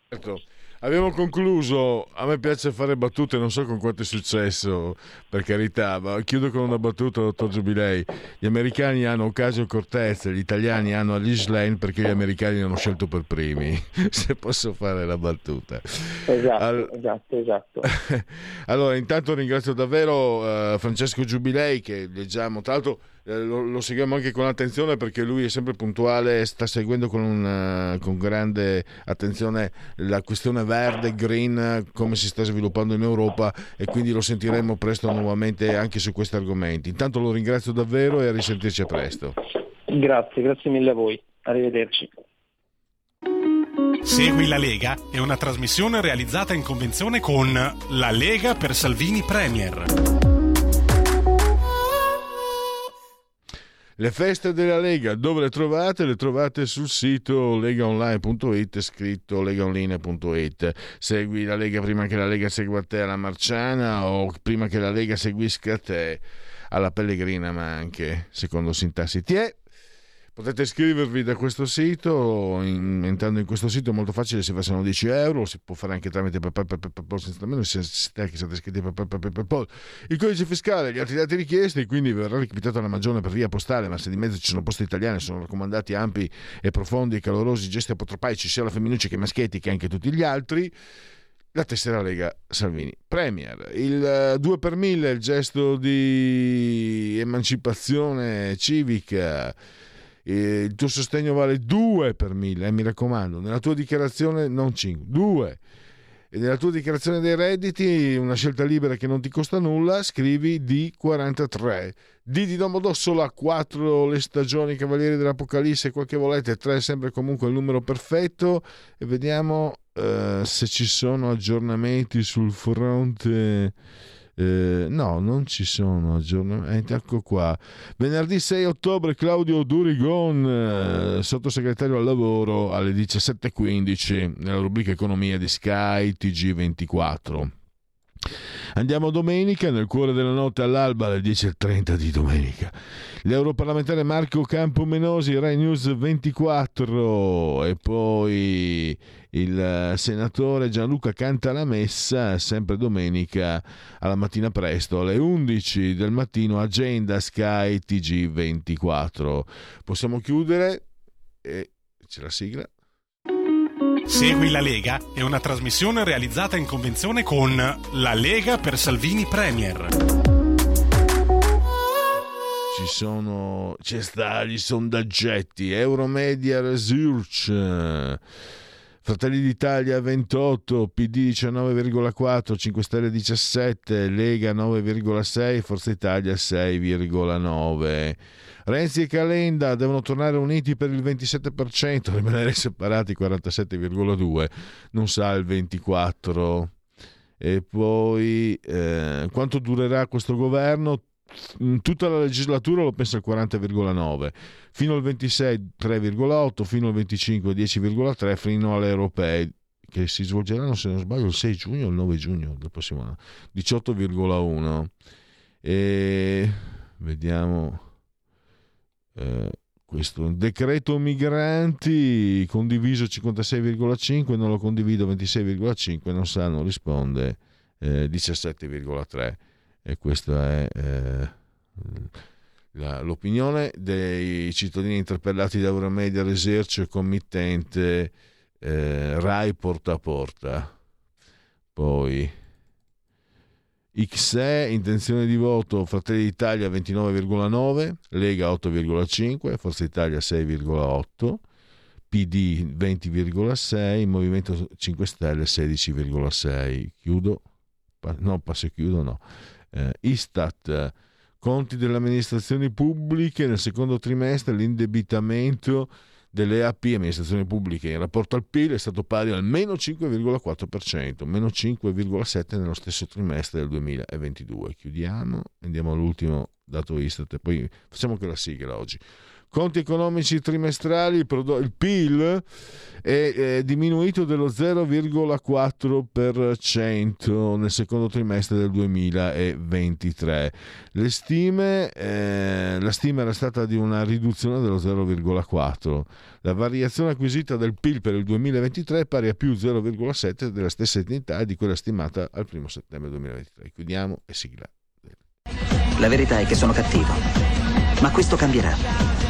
Certo. Abbiamo concluso, a me piace fare battute, non so con quanto è successo, per carità, ma chiudo con una battuta, dottor Giubilei. Gli americani hanno Ocasio Cortez, gli italiani hanno Alice Lane perché gli americani hanno scelto per primi, [laughs] se posso fare la battuta. Esatto, All... esatto, esatto. [laughs] allora, intanto ringrazio davvero uh, Francesco Giubilei che leggiamo, tra l'altro lo, lo, seguiamo anche con attenzione perché lui è sempre puntuale, sta seguendo con, una, con grande attenzione la questione verde, green, come si sta sviluppando in Europa e quindi lo sentiremo presto nuovamente anche su questi argomenti. Intanto lo ringrazio davvero e a risentirci a presto. Grazie, grazie mille a voi. Arrivederci. Segui la Lega è una trasmissione realizzata in convenzione con La Lega per Salvini Premier. Le feste della Lega, dove le trovate? Le trovate sul sito legaonline.it, scritto legaonline.it. Segui la Lega prima che la Lega segua te alla Marciana o prima che la Lega seguisca te alla Pellegrina, ma anche secondo sintassi. Ti è Potete iscrivervi da questo sito, in, entrando in questo sito è molto facile, si versano 10 euro, si può fare anche tramite PayPal, senza nemmeno se siete iscritti PayPal. Il codice fiscale, gli altri dati richiesti, quindi verrà recapitata la magione per via postale, ma se di mezzo ci sono posti italiani, sono raccomandati ampi e profondi e calorosi gesti apotropaici, sia la femminuccia che maschietti che anche tutti gli altri la tessera Lega Salvini Premier. Il 2 per 1000 il gesto di emancipazione civica il tuo sostegno vale 2 per 1000, eh, mi raccomando, nella tua dichiarazione non 5, 2. E nella tua dichiarazione dei redditi, una scelta libera che non ti costa nulla, scrivi D43. D di Domodossola, 4 le stagioni Cavalieri dell'Apocalisse, quel che volete, 3 è sempre comunque il numero perfetto. E vediamo eh, se ci sono aggiornamenti sul fronte eh, no, non ci sono aggiornamenti. Ecco qua. Venerdì 6 ottobre Claudio Durigon, eh, sottosegretario al lavoro, alle 17.15 nella rubrica Economia di Sky TG24. Andiamo domenica, nel cuore della notte all'alba alle 10.30 di domenica. L'europarlamentare Marco Campomenosi, Rai News 24 e poi il senatore Gianluca Cantalamessa, sempre domenica alla mattina presto, alle 11 del mattino, agenda Sky TG24. Possiamo chiudere e c'è la sigla. Segui la Lega è una trasmissione realizzata in convenzione con La Lega per Salvini Premier. Ci sono, c'è sta gli sondaggetti, Euromedia Research. Fratelli d'Italia 28, PD 19,4, 5 Stelle 17, Lega 9,6, Forza Italia 6,9. Renzi e Calenda devono tornare uniti per il 27%, rimanere separati 47,2%, non sa il 24%. E poi eh, quanto durerà questo governo? Tutta la legislatura lo pensa il 40,9 fino al 26 3,8 fino al 25 10,3 fino alle europee che si svolgeranno se non sbaglio il 6 giugno o il 9 giugno del prossimo anno 18,1 e vediamo eh, questo decreto migranti condiviso 56,5 non lo condivido 26,5 non sa non risponde eh, 17,3 e questa è eh, la, l'opinione dei cittadini interpellati da Euromedia Research committente eh, RAI porta a porta. Poi XE intenzione di voto Fratelli d'Italia 29,9 Lega 8,5 Forza Italia 6,8 PD 20,6 Movimento 5 Stelle 16,6 chiudo? No passo e chiudo no eh, Istat conti delle amministrazioni pubbliche nel secondo trimestre l'indebitamento delle AP, amministrazioni pubbliche, in rapporto al PIL è stato pari al meno 5,4%, meno 5,7% nello stesso trimestre del 2022. Chiudiamo, andiamo all'ultimo dato Istat e poi facciamo anche la sigla oggi conti economici trimestrali, il PIL è, è diminuito dello 0,4% nel secondo trimestre del 2023. Le stime, eh, la stima era stata di una riduzione dello 0,4%. La variazione acquisita del PIL per il 2023 è pari a più 0,7% della stessa entità di quella stimata al 1 settembre 2023. Chiudiamo e sigla. La verità è che sono cattivo, ma questo cambierà.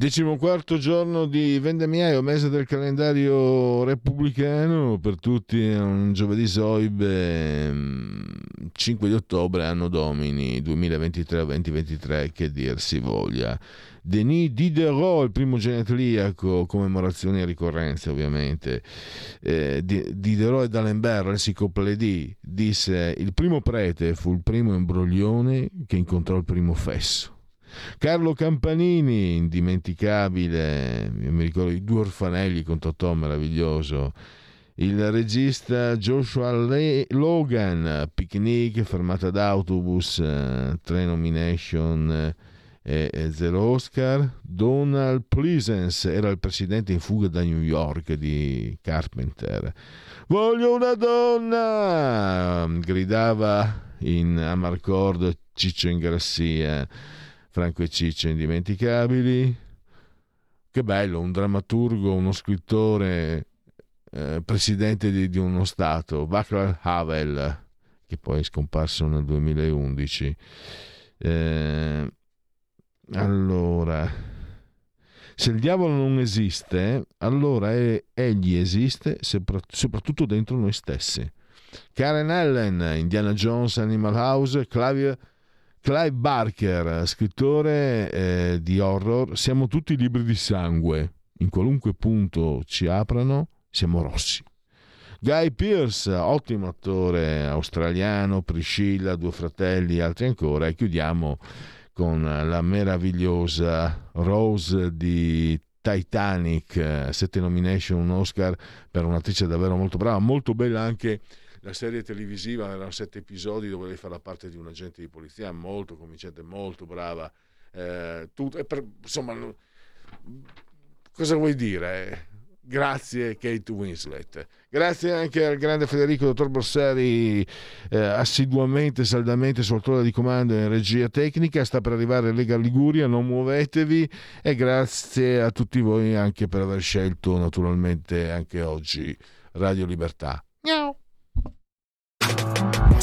Decimoquarto giorno di vendemmiaio, mese del calendario repubblicano, per tutti è un giovedì soibe, 5 di ottobre, anno domini 2023-2023, che dir si voglia. Denis Diderot, il primo genetliaco, commemorazioni e ricorrenze ovviamente. Eh, Diderot e d'Alembert, l'encyclopédie, disse il primo prete fu il primo imbroglione che incontrò il primo fesso. Carlo Campanini, indimenticabile, mi ricordo i due orfanelli con Totò, meraviglioso. Il regista Joshua Le- Logan, Picnic, fermata d'autobus, eh, tre nomination eh, e, e zero Oscar. Donald Pleasence era il presidente in fuga da New York di Carpenter. Voglio una donna! gridava in Amarcord Ciccio Ingrassia, Franco e Ciccio indimenticabili. Che bello, un drammaturgo, uno scrittore, eh, presidente di, di, uno Stato, Václav Havel, che poi è scomparso nel 2011. Eh, allora, se il diavolo non esiste, allora egli esiste soprattutto dentro noi stessi. Karen Allen, Indiana Jones, Animal House, Clive, Clive Barker, scrittore eh, di horror, siamo tutti libri di sangue. In qualunque punto ci aprano, siamo rossi. Guy Pearce, ottimo attore australiano, Priscilla, Due fratelli e altri ancora. E chiudiamo con la meravigliosa Rose di Titanic, sette nomination, un Oscar per un'attrice davvero molto brava, molto bella anche la serie televisiva, erano sette episodi dove lei fa la parte di un agente di polizia, molto convincente, molto brava. Eh, tutto, per, insomma, cosa vuoi dire? Grazie Kate Winslet. Grazie anche al grande Federico Dottor Borsari, eh, assiduamente, saldamente sul autore di comando in regia tecnica. Sta per arrivare Lega Liguria, non muovetevi. E grazie a tutti voi anche per aver scelto naturalmente anche oggi Radio Libertà.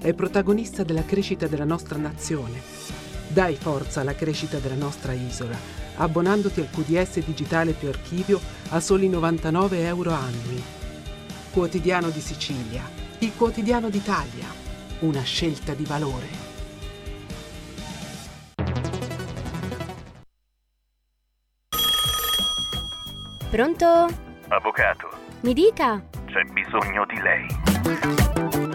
è protagonista della crescita della nostra nazione. Dai forza alla crescita della nostra isola, abbonandoti al QDS digitale più archivio a soli 99 euro annui. Quotidiano di Sicilia, il quotidiano d'Italia una scelta di valore. Pronto? Avvocato. Mi dica. C'è bisogno di lei.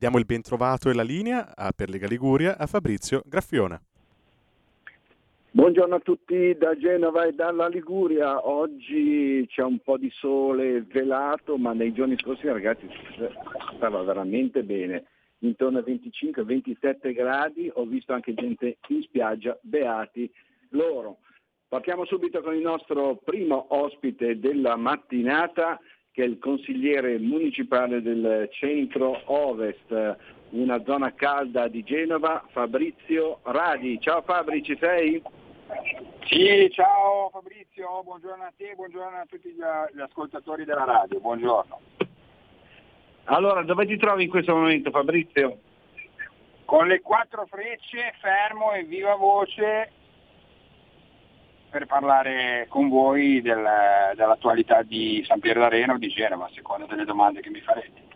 Diamo il bentrovato e la linea a, per Lega Liguria a Fabrizio Graffiona. Buongiorno a tutti da Genova e dalla Liguria. Oggi c'è un po' di sole velato, ma nei giorni scorsi ragazzi stava veramente bene. Intorno a 25-27 gradi, ho visto anche gente in spiaggia, beati loro. Partiamo subito con il nostro primo ospite della mattinata che è il consigliere municipale del centro ovest, una zona calda di Genova, Fabrizio Radi. Ciao Fabri, ci sei? Sì, ciao Fabrizio, buongiorno a te, buongiorno a tutti gli ascoltatori della radio, buongiorno. Allora, dove ti trovi in questo momento Fabrizio? Con le quattro frecce, fermo e viva voce per parlare con voi del, dell'attualità di San Piero d'Arena o di Genova, a seconda delle domande che mi farete.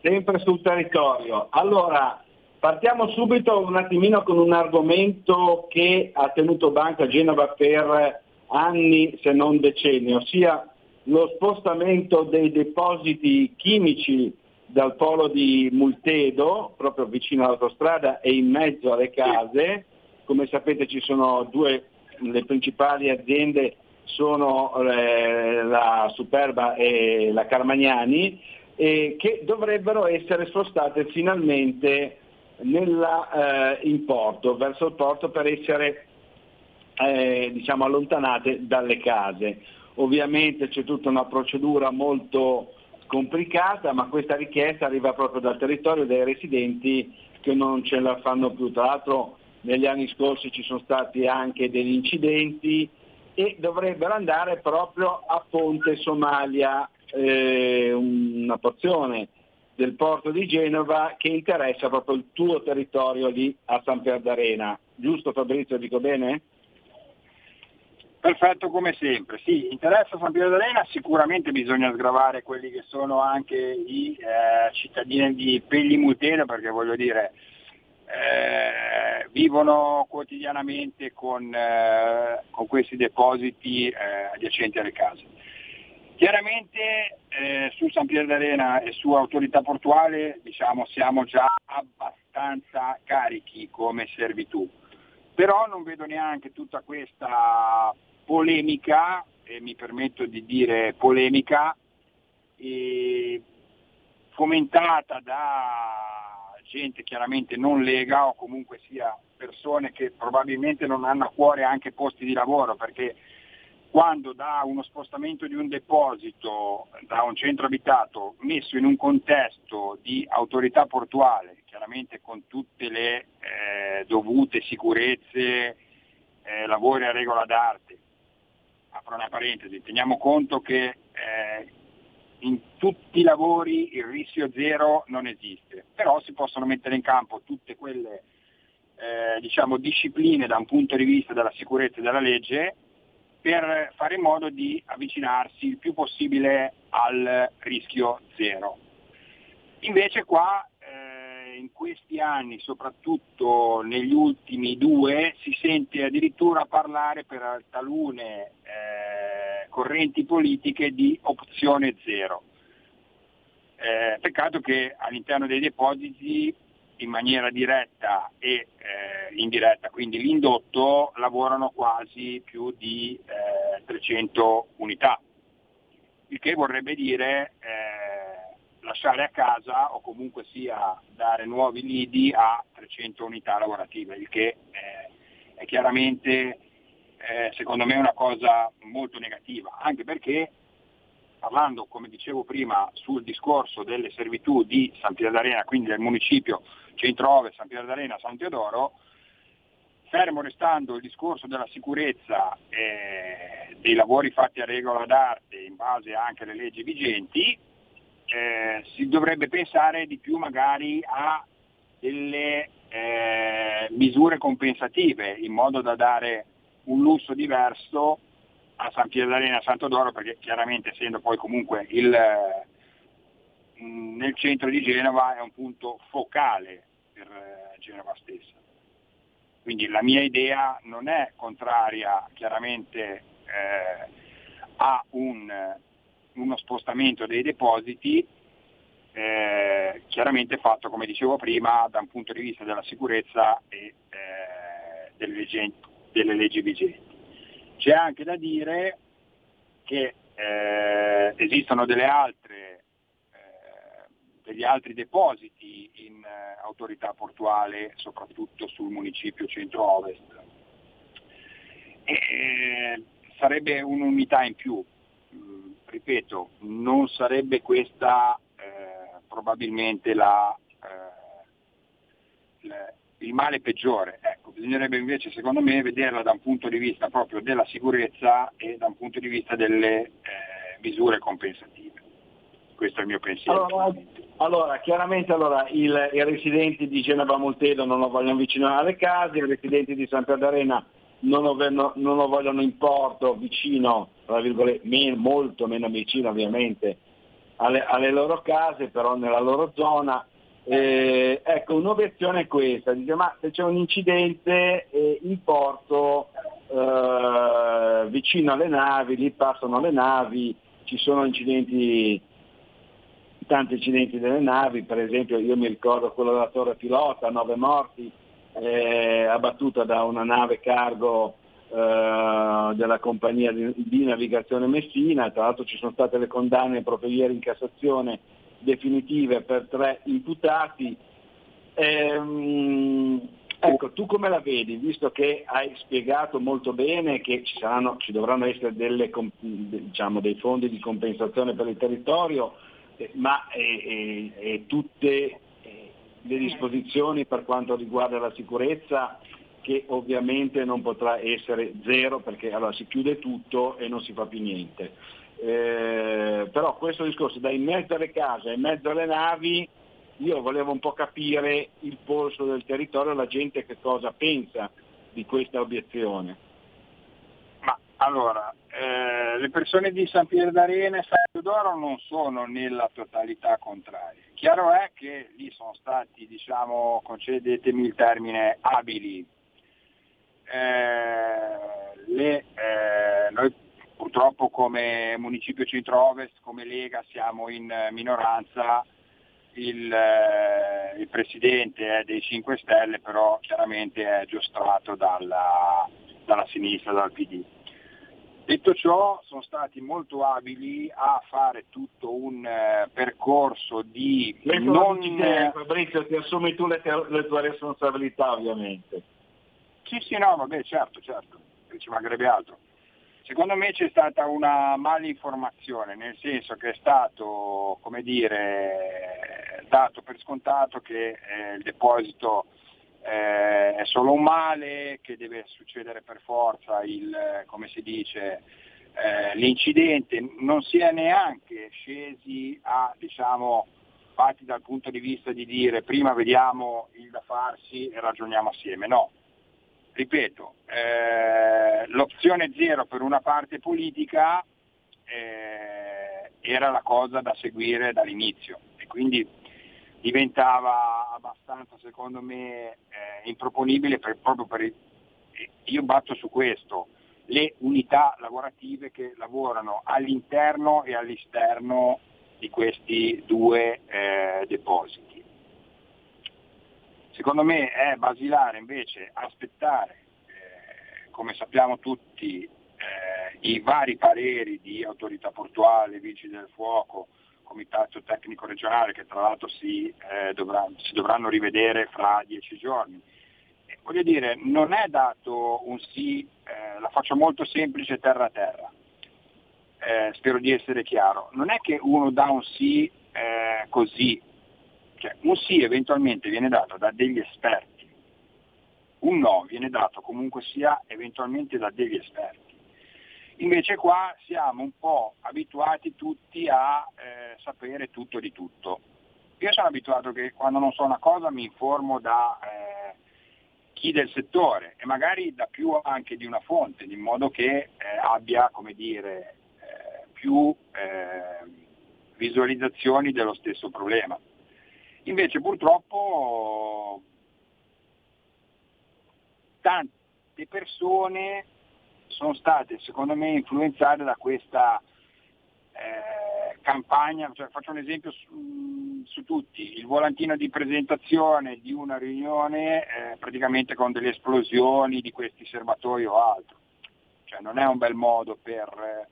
Sempre sul territorio. Allora, partiamo subito un attimino con un argomento che ha tenuto banca a Genova per anni, se non decenni, ossia lo spostamento dei depositi chimici dal polo di Multedo, proprio vicino all'autostrada e in mezzo alle case. Come sapete ci sono due le principali aziende sono eh, la Superba e la Carmagnani, che dovrebbero essere spostate finalmente nella, eh, in porto, verso il porto per essere eh, diciamo, allontanate dalle case. Ovviamente c'è tutta una procedura molto complicata, ma questa richiesta arriva proprio dal territorio dei residenti che non ce la fanno più. Tra l'altro negli anni scorsi ci sono stati anche degli incidenti e dovrebbero andare proprio a Ponte Somalia, eh, una porzione del porto di Genova che interessa proprio il tuo territorio lì a San Pier. Giusto Fabrizio, dico bene? Perfetto come sempre, sì, interessa San Piero d'Arena, sicuramente bisogna sgravare quelli che sono anche i eh, cittadini di Pegli Mutena perché voglio dire eh, vivono quotidianamente con, eh, con questi depositi eh, adiacenti alle case. Chiaramente eh, su San Piero d'Arena e su autorità portuale diciamo, siamo già abbastanza carichi come servitù, però non vedo neanche tutta questa polemica, e mi permetto di dire polemica, fomentata da gente chiaramente non lega o comunque sia persone che probabilmente non hanno a cuore anche posti di lavoro perché quando da uno spostamento di un deposito da un centro abitato messo in un contesto di autorità portuale, chiaramente con tutte le eh, dovute sicurezze, eh, lavori a regola d'arte, apro una parentesi, teniamo conto che eh, in tutti i lavori il rischio zero non esiste, però si possono mettere in campo tutte quelle eh, diciamo, discipline da un punto di vista della sicurezza e della legge per fare in modo di avvicinarsi il più possibile al rischio zero. Invece qua in questi anni, soprattutto negli ultimi due, si sente addirittura parlare per talune eh, correnti politiche di opzione zero. Eh, peccato che all'interno dei depositi in maniera diretta e eh, indiretta, quindi l'indotto, lavorano quasi più di eh, 300 unità, il che vorrebbe dire eh, lasciare a casa o comunque sia dare nuovi lidi a 300 unità lavorative, il che eh, è chiaramente eh, secondo me una cosa molto negativa, anche perché parlando, come dicevo prima, sul discorso delle servitù di San Piero d'Arena, quindi del municipio centro-ovest, San Piero d'Arena, San Teodoro, fermo restando il discorso della sicurezza eh, dei lavori fatti a regola d'arte in base anche alle leggi vigenti, eh, si dovrebbe pensare di più magari a delle eh, misure compensative in modo da dare un lusso diverso a San Piero d'Arena e a Santo Doro perché chiaramente essendo poi comunque il, mm, nel centro di Genova è un punto focale per eh, Genova stessa. Quindi la mia idea non è contraria chiaramente eh, a un, uno spostamento dei depositi, eh, chiaramente fatto come dicevo prima da un punto di vista della sicurezza e eh, delle, leggi, delle leggi vigenti. C'è anche da dire che eh, esistono altre, eh, degli altri depositi in eh, autorità portuale, soprattutto sul municipio centro-ovest. E, sarebbe un'unità in più, mm, ripeto, non sarebbe questa eh, probabilmente la, eh, la il male peggiore. Ecco, bisognerebbe invece, secondo me, vederla da un punto di vista proprio della sicurezza e da un punto di vista delle eh, misure compensative. Questo è il mio pensiero. Allora, allora chiaramente allora, il, i residenti di Genova Moltedo non lo vogliono vicino alle case, i residenti di San Pier d'Arena non lo, non lo vogliono in porto vicino, tra men, molto meno vicino ovviamente alle, alle loro case, però nella loro zona. Eh, ecco, un'obiezione è questa, dice ma se c'è un incidente eh, in porto eh, vicino alle navi, lì passano le navi, ci sono incidenti, tanti incidenti delle navi, per esempio io mi ricordo quello della torre pilota, nove morti, eh, abbattuta da una nave cargo eh, della compagnia di, navigazione Messina, tra l'altro ci sono state le condanne proprio ieri in Cassazione definitive per tre imputati. Ehm, ecco, tu come la vedi, visto che hai spiegato molto bene che ci, saranno, ci dovranno essere delle, diciamo, dei fondi di compensazione per il territorio, eh, ma eh, tutte le disposizioni per quanto riguarda la sicurezza che ovviamente non potrà essere zero perché allora si chiude tutto e non si fa più niente. Eh, però questo discorso da in mezzo alle case e in mezzo alle navi, io volevo un po' capire il polso del territorio, la gente che cosa pensa di questa obiezione. Ma allora, eh, le persone di San Pier d'Arena e San Teodoro non sono nella totalità contraria. Chiaro è che lì sono stati, diciamo, concedetemi il termine, abili. Eh, le, eh, noi purtroppo come Municipio Centro-Ovest, come Lega, siamo in minoranza. Il, eh, il Presidente è dei 5 Stelle, però chiaramente è giostrato dalla, dalla sinistra, dal PD. Detto ciò, sono stati molto abili a fare tutto un eh, percorso di non... Te, Fabrizio, ti assumi tu le, te- le, tue responsabilità ovviamente. Sì, sì, no, vabbè, certo, certo, ci mancherebbe altro. Secondo me c'è stata una malinformazione, nel senso che è stato, come dire, dato per scontato che eh, il deposito eh, è solo un male, che deve succedere per forza il, come si dice, eh, l'incidente, non si è neanche scesi a, diciamo, fatti dal punto di vista di dire prima vediamo il da farsi e ragioniamo assieme, no. Ripeto, eh, l'opzione zero per una parte politica eh, era la cosa da seguire dall'inizio e quindi diventava abbastanza, secondo me, eh, improponibile per, proprio per il, io batto su questo, le unità lavorative che lavorano all'interno e all'esterno di questi due eh, depositi. Secondo me è basilare invece aspettare, eh, come sappiamo tutti, eh, i vari pareri di autorità portuale, vigili del fuoco, comitato tecnico regionale che tra l'altro si, eh, dovrà, si dovranno rivedere fra dieci giorni. E voglio dire, non è dato un sì, eh, la faccio molto semplice terra a terra, eh, spero di essere chiaro, non è che uno dà un sì eh, così, cioè un sì eventualmente viene dato da degli esperti, un no viene dato comunque sia eventualmente da degli esperti. Invece qua siamo un po' abituati tutti a eh, sapere tutto di tutto. Io sono abituato che quando non so una cosa mi informo da eh, chi del settore e magari da più anche di una fonte, in modo che eh, abbia come dire, eh, più eh, visualizzazioni dello stesso problema. Invece purtroppo tante persone sono state secondo me influenzate da questa eh, campagna, cioè, faccio un esempio su, su, tutti, il volantino di presentazione di una riunione eh, praticamente con delle esplosioni di questi serbatoi o altro, cioè non è un bel modo per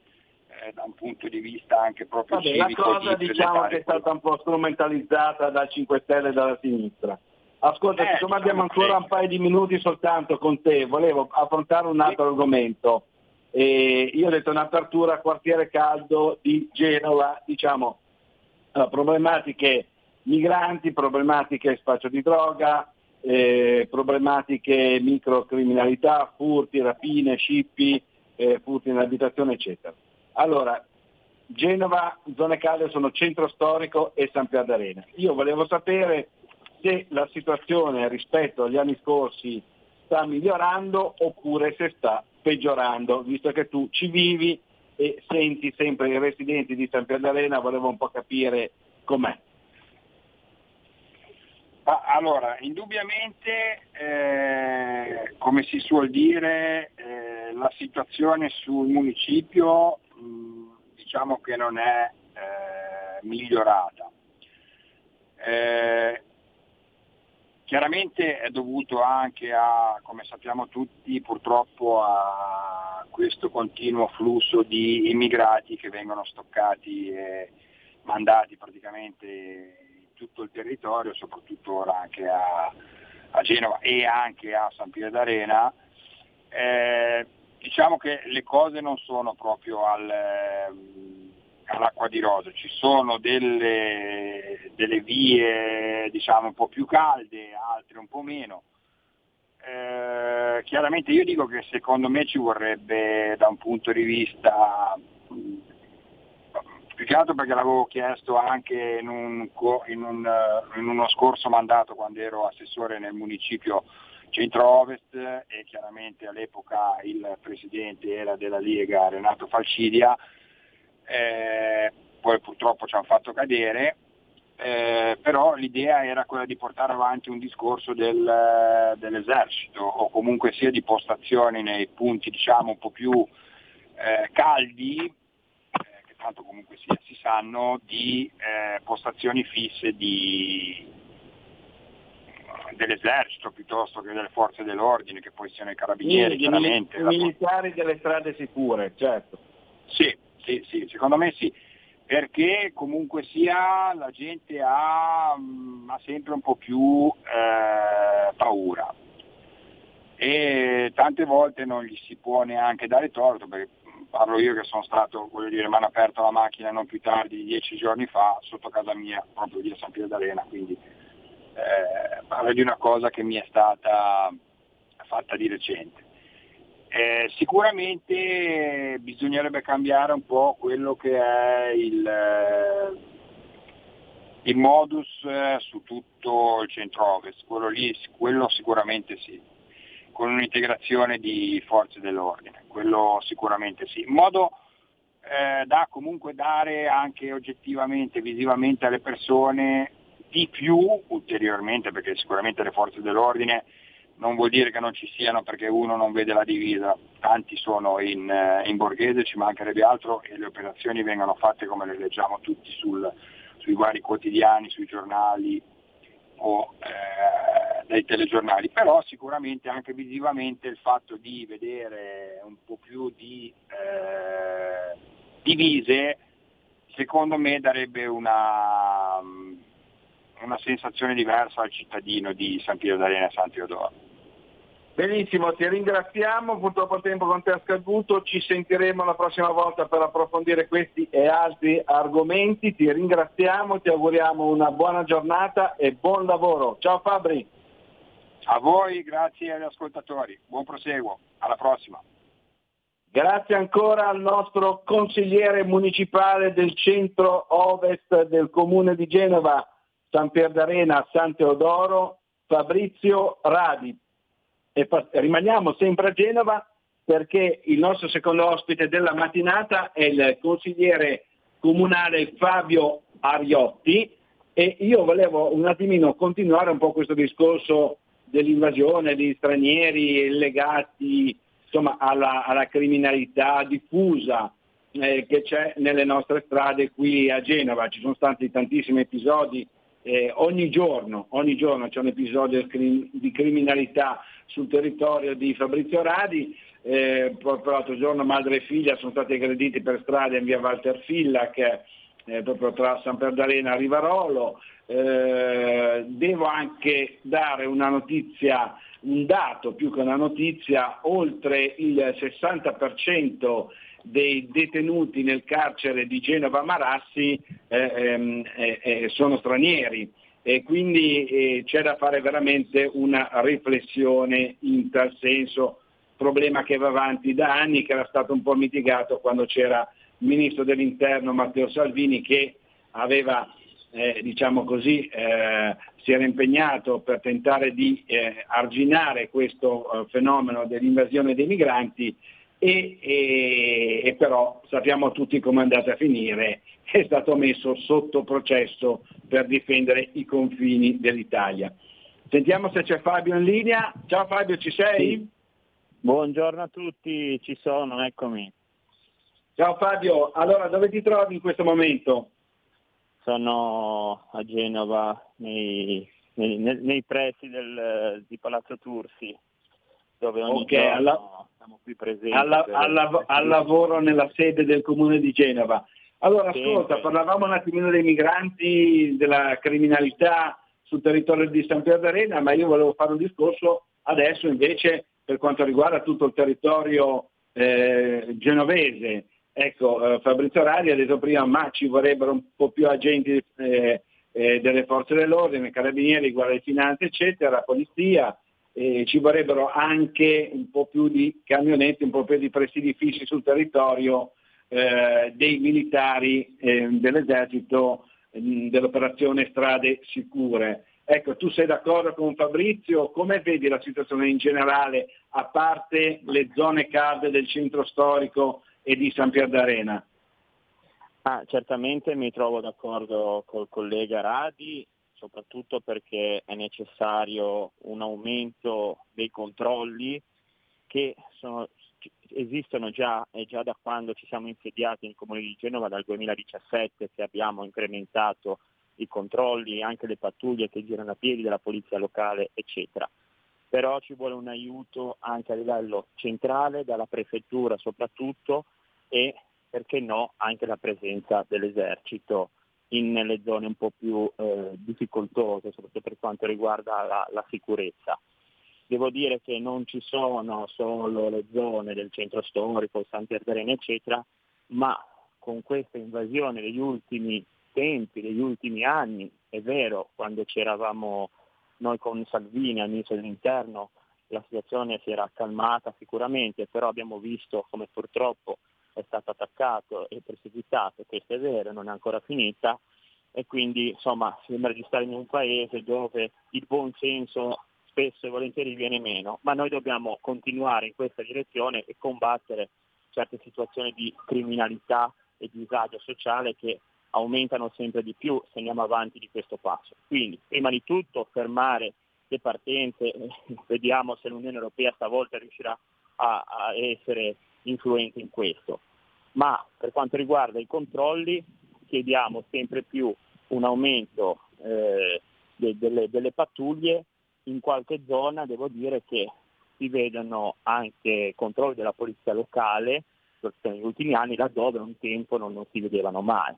eh, da un punto di vista anche proprio Vabbè, La cosa di diciamo che è stata un po' strumentalizzata dal 5 Stelle e dalla sinistra. Ascolta, eh, siccome abbiamo diciamo ancora un paio di minuti soltanto con te, volevo affrontare un altro sì. argomento. E io ho detto un'apertura quartiere caldo di Genova, diciamo, uh, problematiche migranti, problematiche spaccio di droga, eh, problematiche microcriminalità, furti, rapine, scippi, eh, furti in abitazione, eccetera. Allora, Genova, zone calde sono centro storico e San Pier d'Arena. Io volevo sapere se la situazione rispetto agli anni scorsi sta migliorando oppure se sta peggiorando, visto che tu ci vivi e senti sempre i residenti di San Pier d'Arena, volevo un po' capire com'è. Allora, indubbiamente, eh, come si suol dire, eh, la situazione sul municipio mh, diciamo che non è eh, migliorata. Eh, Chiaramente è dovuto anche a, come sappiamo tutti, purtroppo a questo continuo flusso di immigrati che vengono stoccati e mandati praticamente in tutto il territorio, soprattutto ora anche a, a Genova e anche a San Piero d'Arena. Eh, diciamo che le cose non sono proprio al, all'acqua di rose, ci sono delle, delle vie diciamo un po' più calde, altre un po' meno. eh, chiaramente io dico che secondo me ci vorrebbe da un punto di vista più che altro perché l'avevo chiesto anche in, un, in, un, eh, in uno scorso mandato quando ero assessore nel municipio centro-ovest e chiaramente all'epoca il presidente era della Lega Renato Falcidia, eh, poi purtroppo ci hanno fatto cadere, eh, però l'idea era quella di portare avanti un discorso del, dell'esercito o comunque sia di postazioni nei punti diciamo un po' più eh, caldi, eh, che tanto comunque sia, si sanno, di eh, postazioni fisse di, dell'esercito piuttosto che delle forze dell'ordine, che poi siano i carabinieri, I, chiaramente. I militari delle strade sicure, certo. Sì, sì, sì, secondo me sì, perché comunque sia la gente ha, mm, ha sempre un po' più eh, paura e tante volte non gli si può neanche dare torto, perché parlo io che sono stato, voglio dire, mi hanno aperto la macchina non più tardi di dieci giorni fa sotto casa mia, proprio lì a San Piero d'Arena, quindi eh, parlo di una cosa che mi è stata fatta di recente. Eh, sicuramente bisognerebbe cambiare un po' quello che è il, eh, il modus eh, su tutto il centro-ovest, quello, lì, quello sicuramente sì, con un'integrazione di forze dell'ordine, quello sicuramente sì, in modo eh, da comunque dare anche oggettivamente, visivamente alle persone di più ulteriormente, perché sicuramente le forze dell'ordine non vuol dire che non ci siano perché uno non vede la divisa, tanti sono in, eh, in borghese, ci mancherebbe altro e le operazioni vengono fatte come le leggiamo tutti sul, sui vari quotidiani, sui giornali o eh, dai telegiornali, però sicuramente anche visivamente il fatto di vedere un po' più di eh, divise secondo me darebbe una, una sensazione diversa al cittadino di San Piero d'Arena e San Teodoro. Benissimo, ti ringraziamo, purtroppo il tempo con te è scaduto, ci sentiremo la prossima volta per approfondire questi e altri argomenti, ti ringraziamo, ti auguriamo una buona giornata e buon lavoro. Ciao Fabri. A voi, grazie agli ascoltatori, buon proseguo, alla prossima. Grazie ancora al nostro consigliere municipale del centro ovest del comune di Genova, San Pier d'Arena, San Teodoro, Fabrizio Radi. E rimaniamo sempre a Genova perché il nostro secondo ospite della mattinata è il consigliere comunale Fabio Ariotti e io volevo un attimino continuare un po' questo discorso dell'invasione di stranieri legati insomma, alla, alla, criminalità diffusa eh, che c'è nelle nostre strade qui a Genova. Ci sono stati tantissimi episodi eh, ogni giorno, ogni giorno c'è un episodio di criminalità sul territorio di Fabrizio Radi, eh, proprio l'altro giorno madre e figlia sono stati aggrediti per strada in via Walter Fillac, eh, proprio tra San Perdalena e Rivarolo. Eh, devo anche dare una notizia, un dato più che una notizia, oltre il 60% dei detenuti nel carcere di Genova Marassi eh, ehm, eh, eh, sono stranieri. E quindi eh, c'è da fare veramente una riflessione in tal senso, problema che va avanti da anni, che era stato un po' mitigato quando c'era il ministro dell'interno Matteo Salvini che aveva eh, diciamo così, eh, si era impegnato per tentare di eh, arginare questo eh, fenomeno dell'invasione dei migranti e, e, e però sappiamo tutti come è andata a finire, è stato messo sotto processo per difendere i confini dell'Italia. Sentiamo se c'è Fabio in linea. Ciao Fabio, ci sei? Sì. Buongiorno a tutti, ci sono, eccomi. Ciao Fabio, allora dove ti trovi in questo momento? Sono a Genova, nei, nei, nei pressi del, di Palazzo Tursi, dove ogni okay, giorno alla, siamo qui presenti. Alla, alla, al lavoro nella sede del comune di Genova. Allora ascolta, parlavamo un attimino dei migranti, della criminalità sul territorio di San Pier d'Arena, ma io volevo fare un discorso adesso invece per quanto riguarda tutto il territorio eh, genovese. Ecco, eh, Fabrizio Radi ha detto prima, ma ci vorrebbero un po' più agenti eh, eh delle forze dell'ordine, carabinieri, guardia di finanza, eccetera, polizia, eh, ci vorrebbero anche un po' più di camionetti, un po' più di presidi fissi sul territorio eh, dei militari eh, dell'esercito mh, dell'operazione Strade Sicure. Ecco, tu sei d'accordo con Fabrizio? Come vedi la situazione in generale, a parte le zone calde del centro storico e di San Pier d'Arena? Ah, certamente mi trovo d'accordo col collega Radi, soprattutto perché è necessario un aumento dei controlli che sono, esistono già e già da quando ci siamo insediati nel Comune di Genova dal 2017 che abbiamo incrementato i controlli, anche le pattuglie che girano a piedi della polizia locale, eccetera. Però ci vuole un aiuto anche a livello centrale, dalla prefettura soprattutto e perché no anche la presenza dell'esercito in, nelle zone un po' più eh, difficoltose, soprattutto per quanto riguarda la, la sicurezza. Devo dire che non ci sono solo le zone del centro storico, San Pierdarene, eccetera, ma con questa invasione degli ultimi tempi, degli ultimi anni, è vero, quando c'eravamo noi con Salvini al ministro dell'interno, la situazione si era calmata sicuramente, però abbiamo visto come purtroppo è stato attaccato e perseguitato, questo è vero, non è ancora finita e quindi insomma sembra di stare in un paese dove il buon senso spesso e volentieri viene meno, ma noi dobbiamo continuare in questa direzione e combattere certe situazioni di criminalità e disagio sociale che aumentano sempre di più se andiamo avanti di questo passo. Quindi prima di tutto fermare le partenze, vediamo se l'Unione Europea stavolta riuscirà a, a essere influente in questo. Ma per quanto riguarda i controlli chiediamo sempre più un aumento eh, de, delle, delle pattuglie, in qualche zona devo dire che si vedono anche controlli della polizia locale negli ultimi anni laddove un tempo non, non si vedevano mai.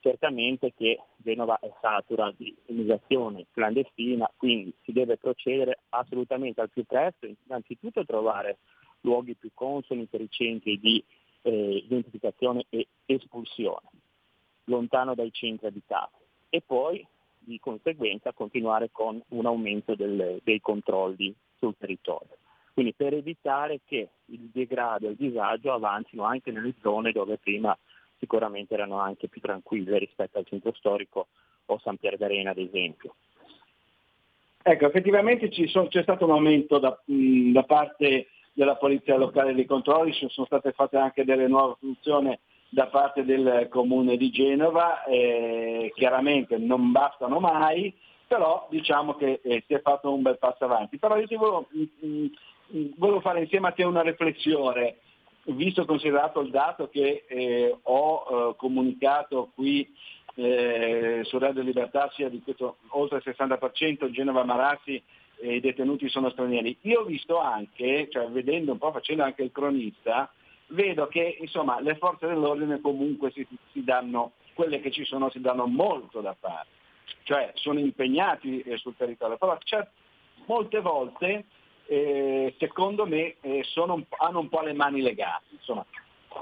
Certamente che Genova è satura di immigrazione clandestina, quindi si deve procedere assolutamente al più presto, innanzitutto trovare luoghi più consoni per i centri di eh, identificazione e espulsione, lontano dai centri abitati e poi di conseguenza continuare con un aumento del, dei controlli sul territorio. Quindi per evitare che il degrado e il disagio avanzino anche nelle zone dove prima sicuramente erano anche più tranquille rispetto al centro storico o San Pier d'Arena ad esempio. Ecco, effettivamente sono, c'è stato un aumento da, da parte della Polizia Locale dei controlli, ci sono state fatte anche delle nuove funzioni da parte del Comune di Genova, eh, chiaramente non bastano mai, però diciamo che eh, si è fatto un bel passo avanti. Però io ti volevo, mh, mm, mh, mm, volevo fare insieme a te una riflessione, visto considerato il dato che eh, ho eh, comunicato qui eh, su Radio Libertà, sia di questo oltre il 60%, Genova Marassi e i detenuti sono stranieri. Io ho visto anche, cioè vedendo un po', facendo anche il cronista, vedo che insomma, le forze dell'ordine comunque si, si, danno, quelle che ci sono si danno molto da fare, cioè sono impegnati eh, sul territorio, però molte volte eh, secondo me eh, sono, hanno un po' le mani legate, insomma,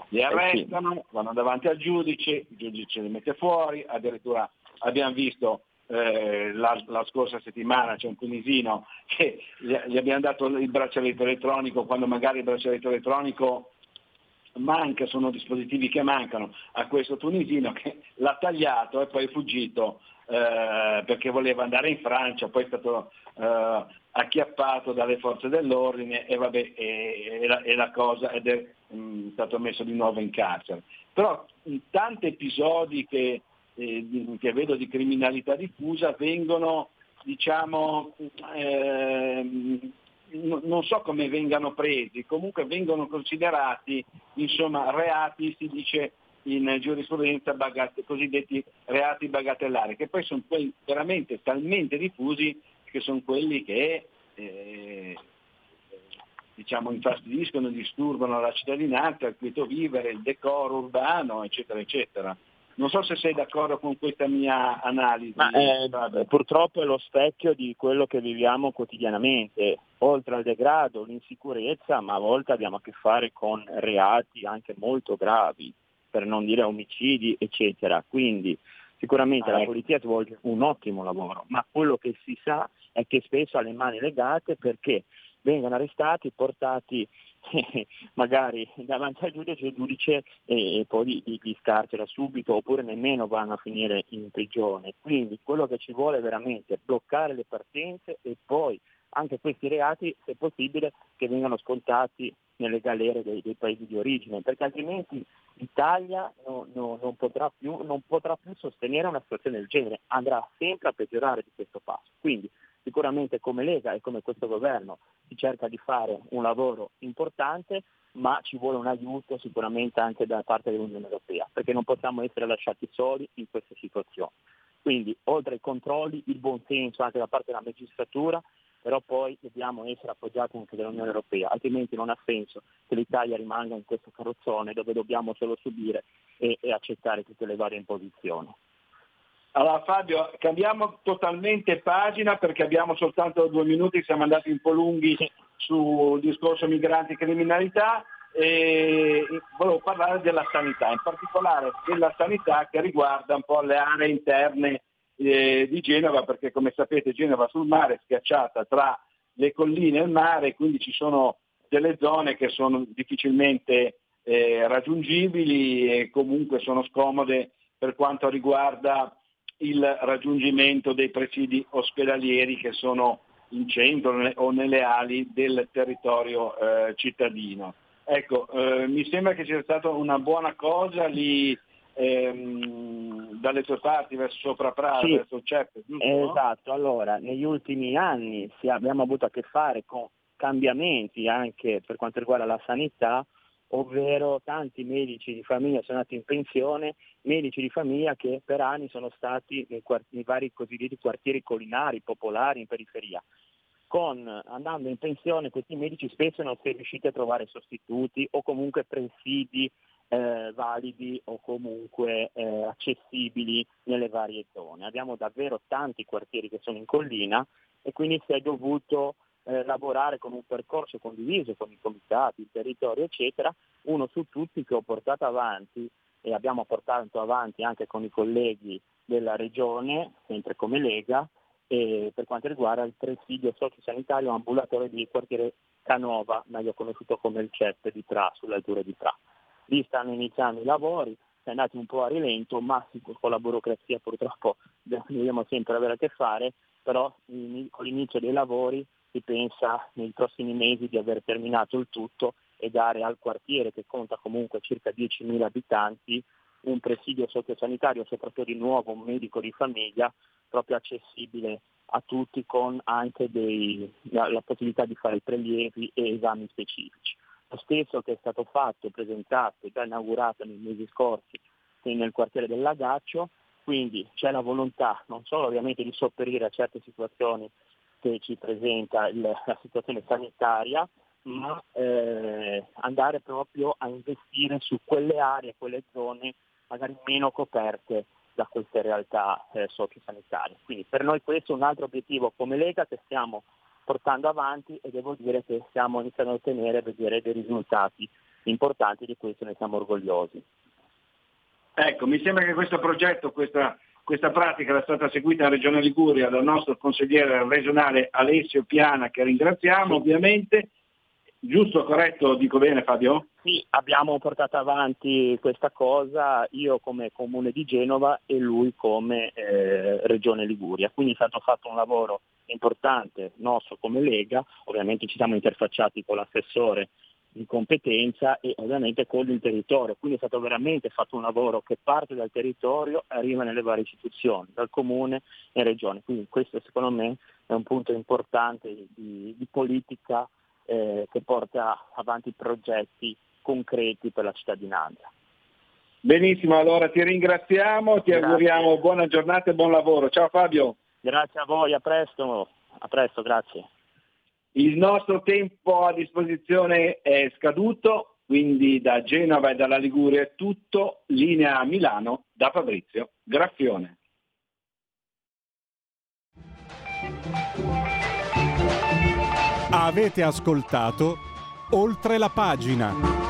li arrestano, vanno davanti al giudice, il giudice li mette fuori, addirittura abbiamo visto eh, la, la, scorsa settimana c'è un tunisino che gli, abbiamo dato il braccialetto elettronico quando magari il braccialetto elettronico manca, sono dispositivi che mancano a questo tunisino che l'ha tagliato e poi è fuggito eh, perché voleva andare in Francia, poi è stato eh, acchiappato dalle forze dell'ordine e, vabbè, e, e, la, e la, cosa ed è mh, mm, stato messo di nuovo in carcere. Però in tanti episodi che eh, che vedo di criminalità diffusa vengono, diciamo, eh, non so come vengano presi, comunque vengono considerati insomma, reati, si dice in giurisprudenza, bagat- cosiddetti reati bagatellari, che poi sono quelli veramente talmente diffusi che sono quelli che eh, diciamo, infastidiscono, disturbano la cittadinanza, il quieto vivere, il decoro urbano, eccetera, eccetera. Non so se sei d'accordo con questa mia analisi. Ma, eh, purtroppo è lo specchio di quello che viviamo quotidianamente, oltre al degrado, l'insicurezza, ma a volte abbiamo a che fare con reati anche molto gravi, per non dire omicidi, eccetera. Quindi sicuramente ah, la ecco. polizia svolge un ottimo lavoro, ma quello che si sa è che spesso ha le mani legate perché vengono arrestati, portati [laughs] magari davanti al giudice, il giudice e, poi li, li, scarcera subito oppure nemmeno vanno a finire in prigione. Quindi quello che ci vuole è veramente bloccare le partenze e poi anche questi reati, se possibile, che vengano scontati nelle galere dei, dei paesi di origine, perché altrimenti l'Italia no, no, non, potrà più, non potrà più sostenere una situazione del genere, andrà sempre a peggiorare di questo passo. Quindi sicuramente come Lega e come questo governo si cerca di fare un lavoro importante, ma ci vuole un aiuto sicuramente anche da parte dell'Unione Europea, perché non possiamo essere lasciati soli in queste situazioni. Quindi oltre ai controlli, il buon senso anche da parte della magistratura, però poi dobbiamo essere appoggiati anche dall'Unione Europea, altrimenti non ha senso che l'Italia rimanga in questo carrozzone dove dobbiamo solo subire e, e accettare tutte le varie imposizioni. Allora Fabio, cambiamo totalmente pagina perché abbiamo soltanto due minuti, siamo andati un po' lunghi sul discorso migranti e criminalità e volevo parlare della sanità, in particolare della sanità che riguarda un po' le aree interne eh, di Genova perché come sapete Genova sul mare è schiacciata tra le colline e il mare, quindi ci sono delle zone che sono difficilmente eh, raggiungibili e comunque sono scomode per quanto riguarda il raggiungimento dei presidi ospedalieri che sono in centro o nelle ali del territorio eh, cittadino. Ecco, eh, mi sembra che sia stata una buona cosa lì ehm, dalle tue parti verso sopra Prato, sì, verso Ceppe, giusto? Esatto, allora negli ultimi anni abbiamo avuto a che fare con cambiamenti anche per quanto riguarda la sanità, ovvero tanti medici di famiglia sono andati in pensione, medici di famiglia che per anni sono stati nei, quart- nei vari cosiddetti quartieri collinari, popolari in periferia. Con, andando in pensione questi medici spesso non si è riusciti a trovare sostituti o comunque presidi eh, validi o comunque eh, accessibili nelle varie zone. Abbiamo davvero tanti quartieri che sono in collina e quindi si è dovuto eh, lavorare con un percorso condiviso con i comitati, il territorio, eccetera, uno su tutti che ho portato avanti e abbiamo portato avanti anche con i colleghi della regione, sempre come Lega, per quanto riguarda il presidio sociosanitario ambulatorio di quartiere Canova, meglio conosciuto come il CEP di Tra, sull'altura di Tra. Lì stanno iniziando i lavori, è andato un po' a rilento, ma con la burocrazia purtroppo [laughs] dobbiamo sempre avere a che fare, però con l'inizio dei lavori si pensa nei prossimi mesi di aver terminato il tutto e dare al quartiere, che conta comunque circa 10.000 abitanti, un presidio sociosanitario, soprattutto di nuovo un medico di famiglia, proprio accessibile a tutti con anche dei, la, la, possibilità di fare prelievi e esami specifici. Lo stesso che è stato fatto presentato e già inaugurato nei mesi scorsi nel quartiere del Lagaccio, quindi c'è la volontà non solo ovviamente di sopperire a certe situazioni che ci presenta il, la situazione sanitaria, ma eh, andare proprio a investire su quelle aree, quelle zone magari meno coperte da queste realtà eh, sociosanitarie. Quindi per noi questo è un altro obiettivo come Lega che stiamo portando avanti e devo dire che stiamo iniziando a ottenere vedere dei risultati importanti di questo ne siamo orgogliosi. Ecco, mi sembra che questo progetto, questa questa pratica era stata seguita in Regione Liguria dal nostro consigliere regionale Alessio Piana, che ringraziamo ovviamente. Giusto, corretto, dico bene Fabio? Sì, abbiamo portato avanti questa cosa io come comune di Genova e lui come eh, regione Liguria. Quindi è stato fatto un lavoro importante nostro come Lega, ovviamente ci siamo interfacciati con l'assessore di competenza e ovviamente con il territorio. Quindi è stato veramente fatto un lavoro che parte dal territorio e arriva nelle varie istituzioni, dal comune e regione. Quindi questo secondo me è un punto importante di, di politica eh, che porta avanti progetti concreti per la cittadinanza. Benissimo, allora ti ringraziamo, ti Grazie. auguriamo buona giornata e buon lavoro. Ciao Fabio. Grazie a voi, a presto, a presto, grazie. Il nostro tempo a disposizione è scaduto, quindi da Genova e dalla Liguria è tutto, linea a Milano da Fabrizio Graffione. Avete ascoltato oltre la pagina.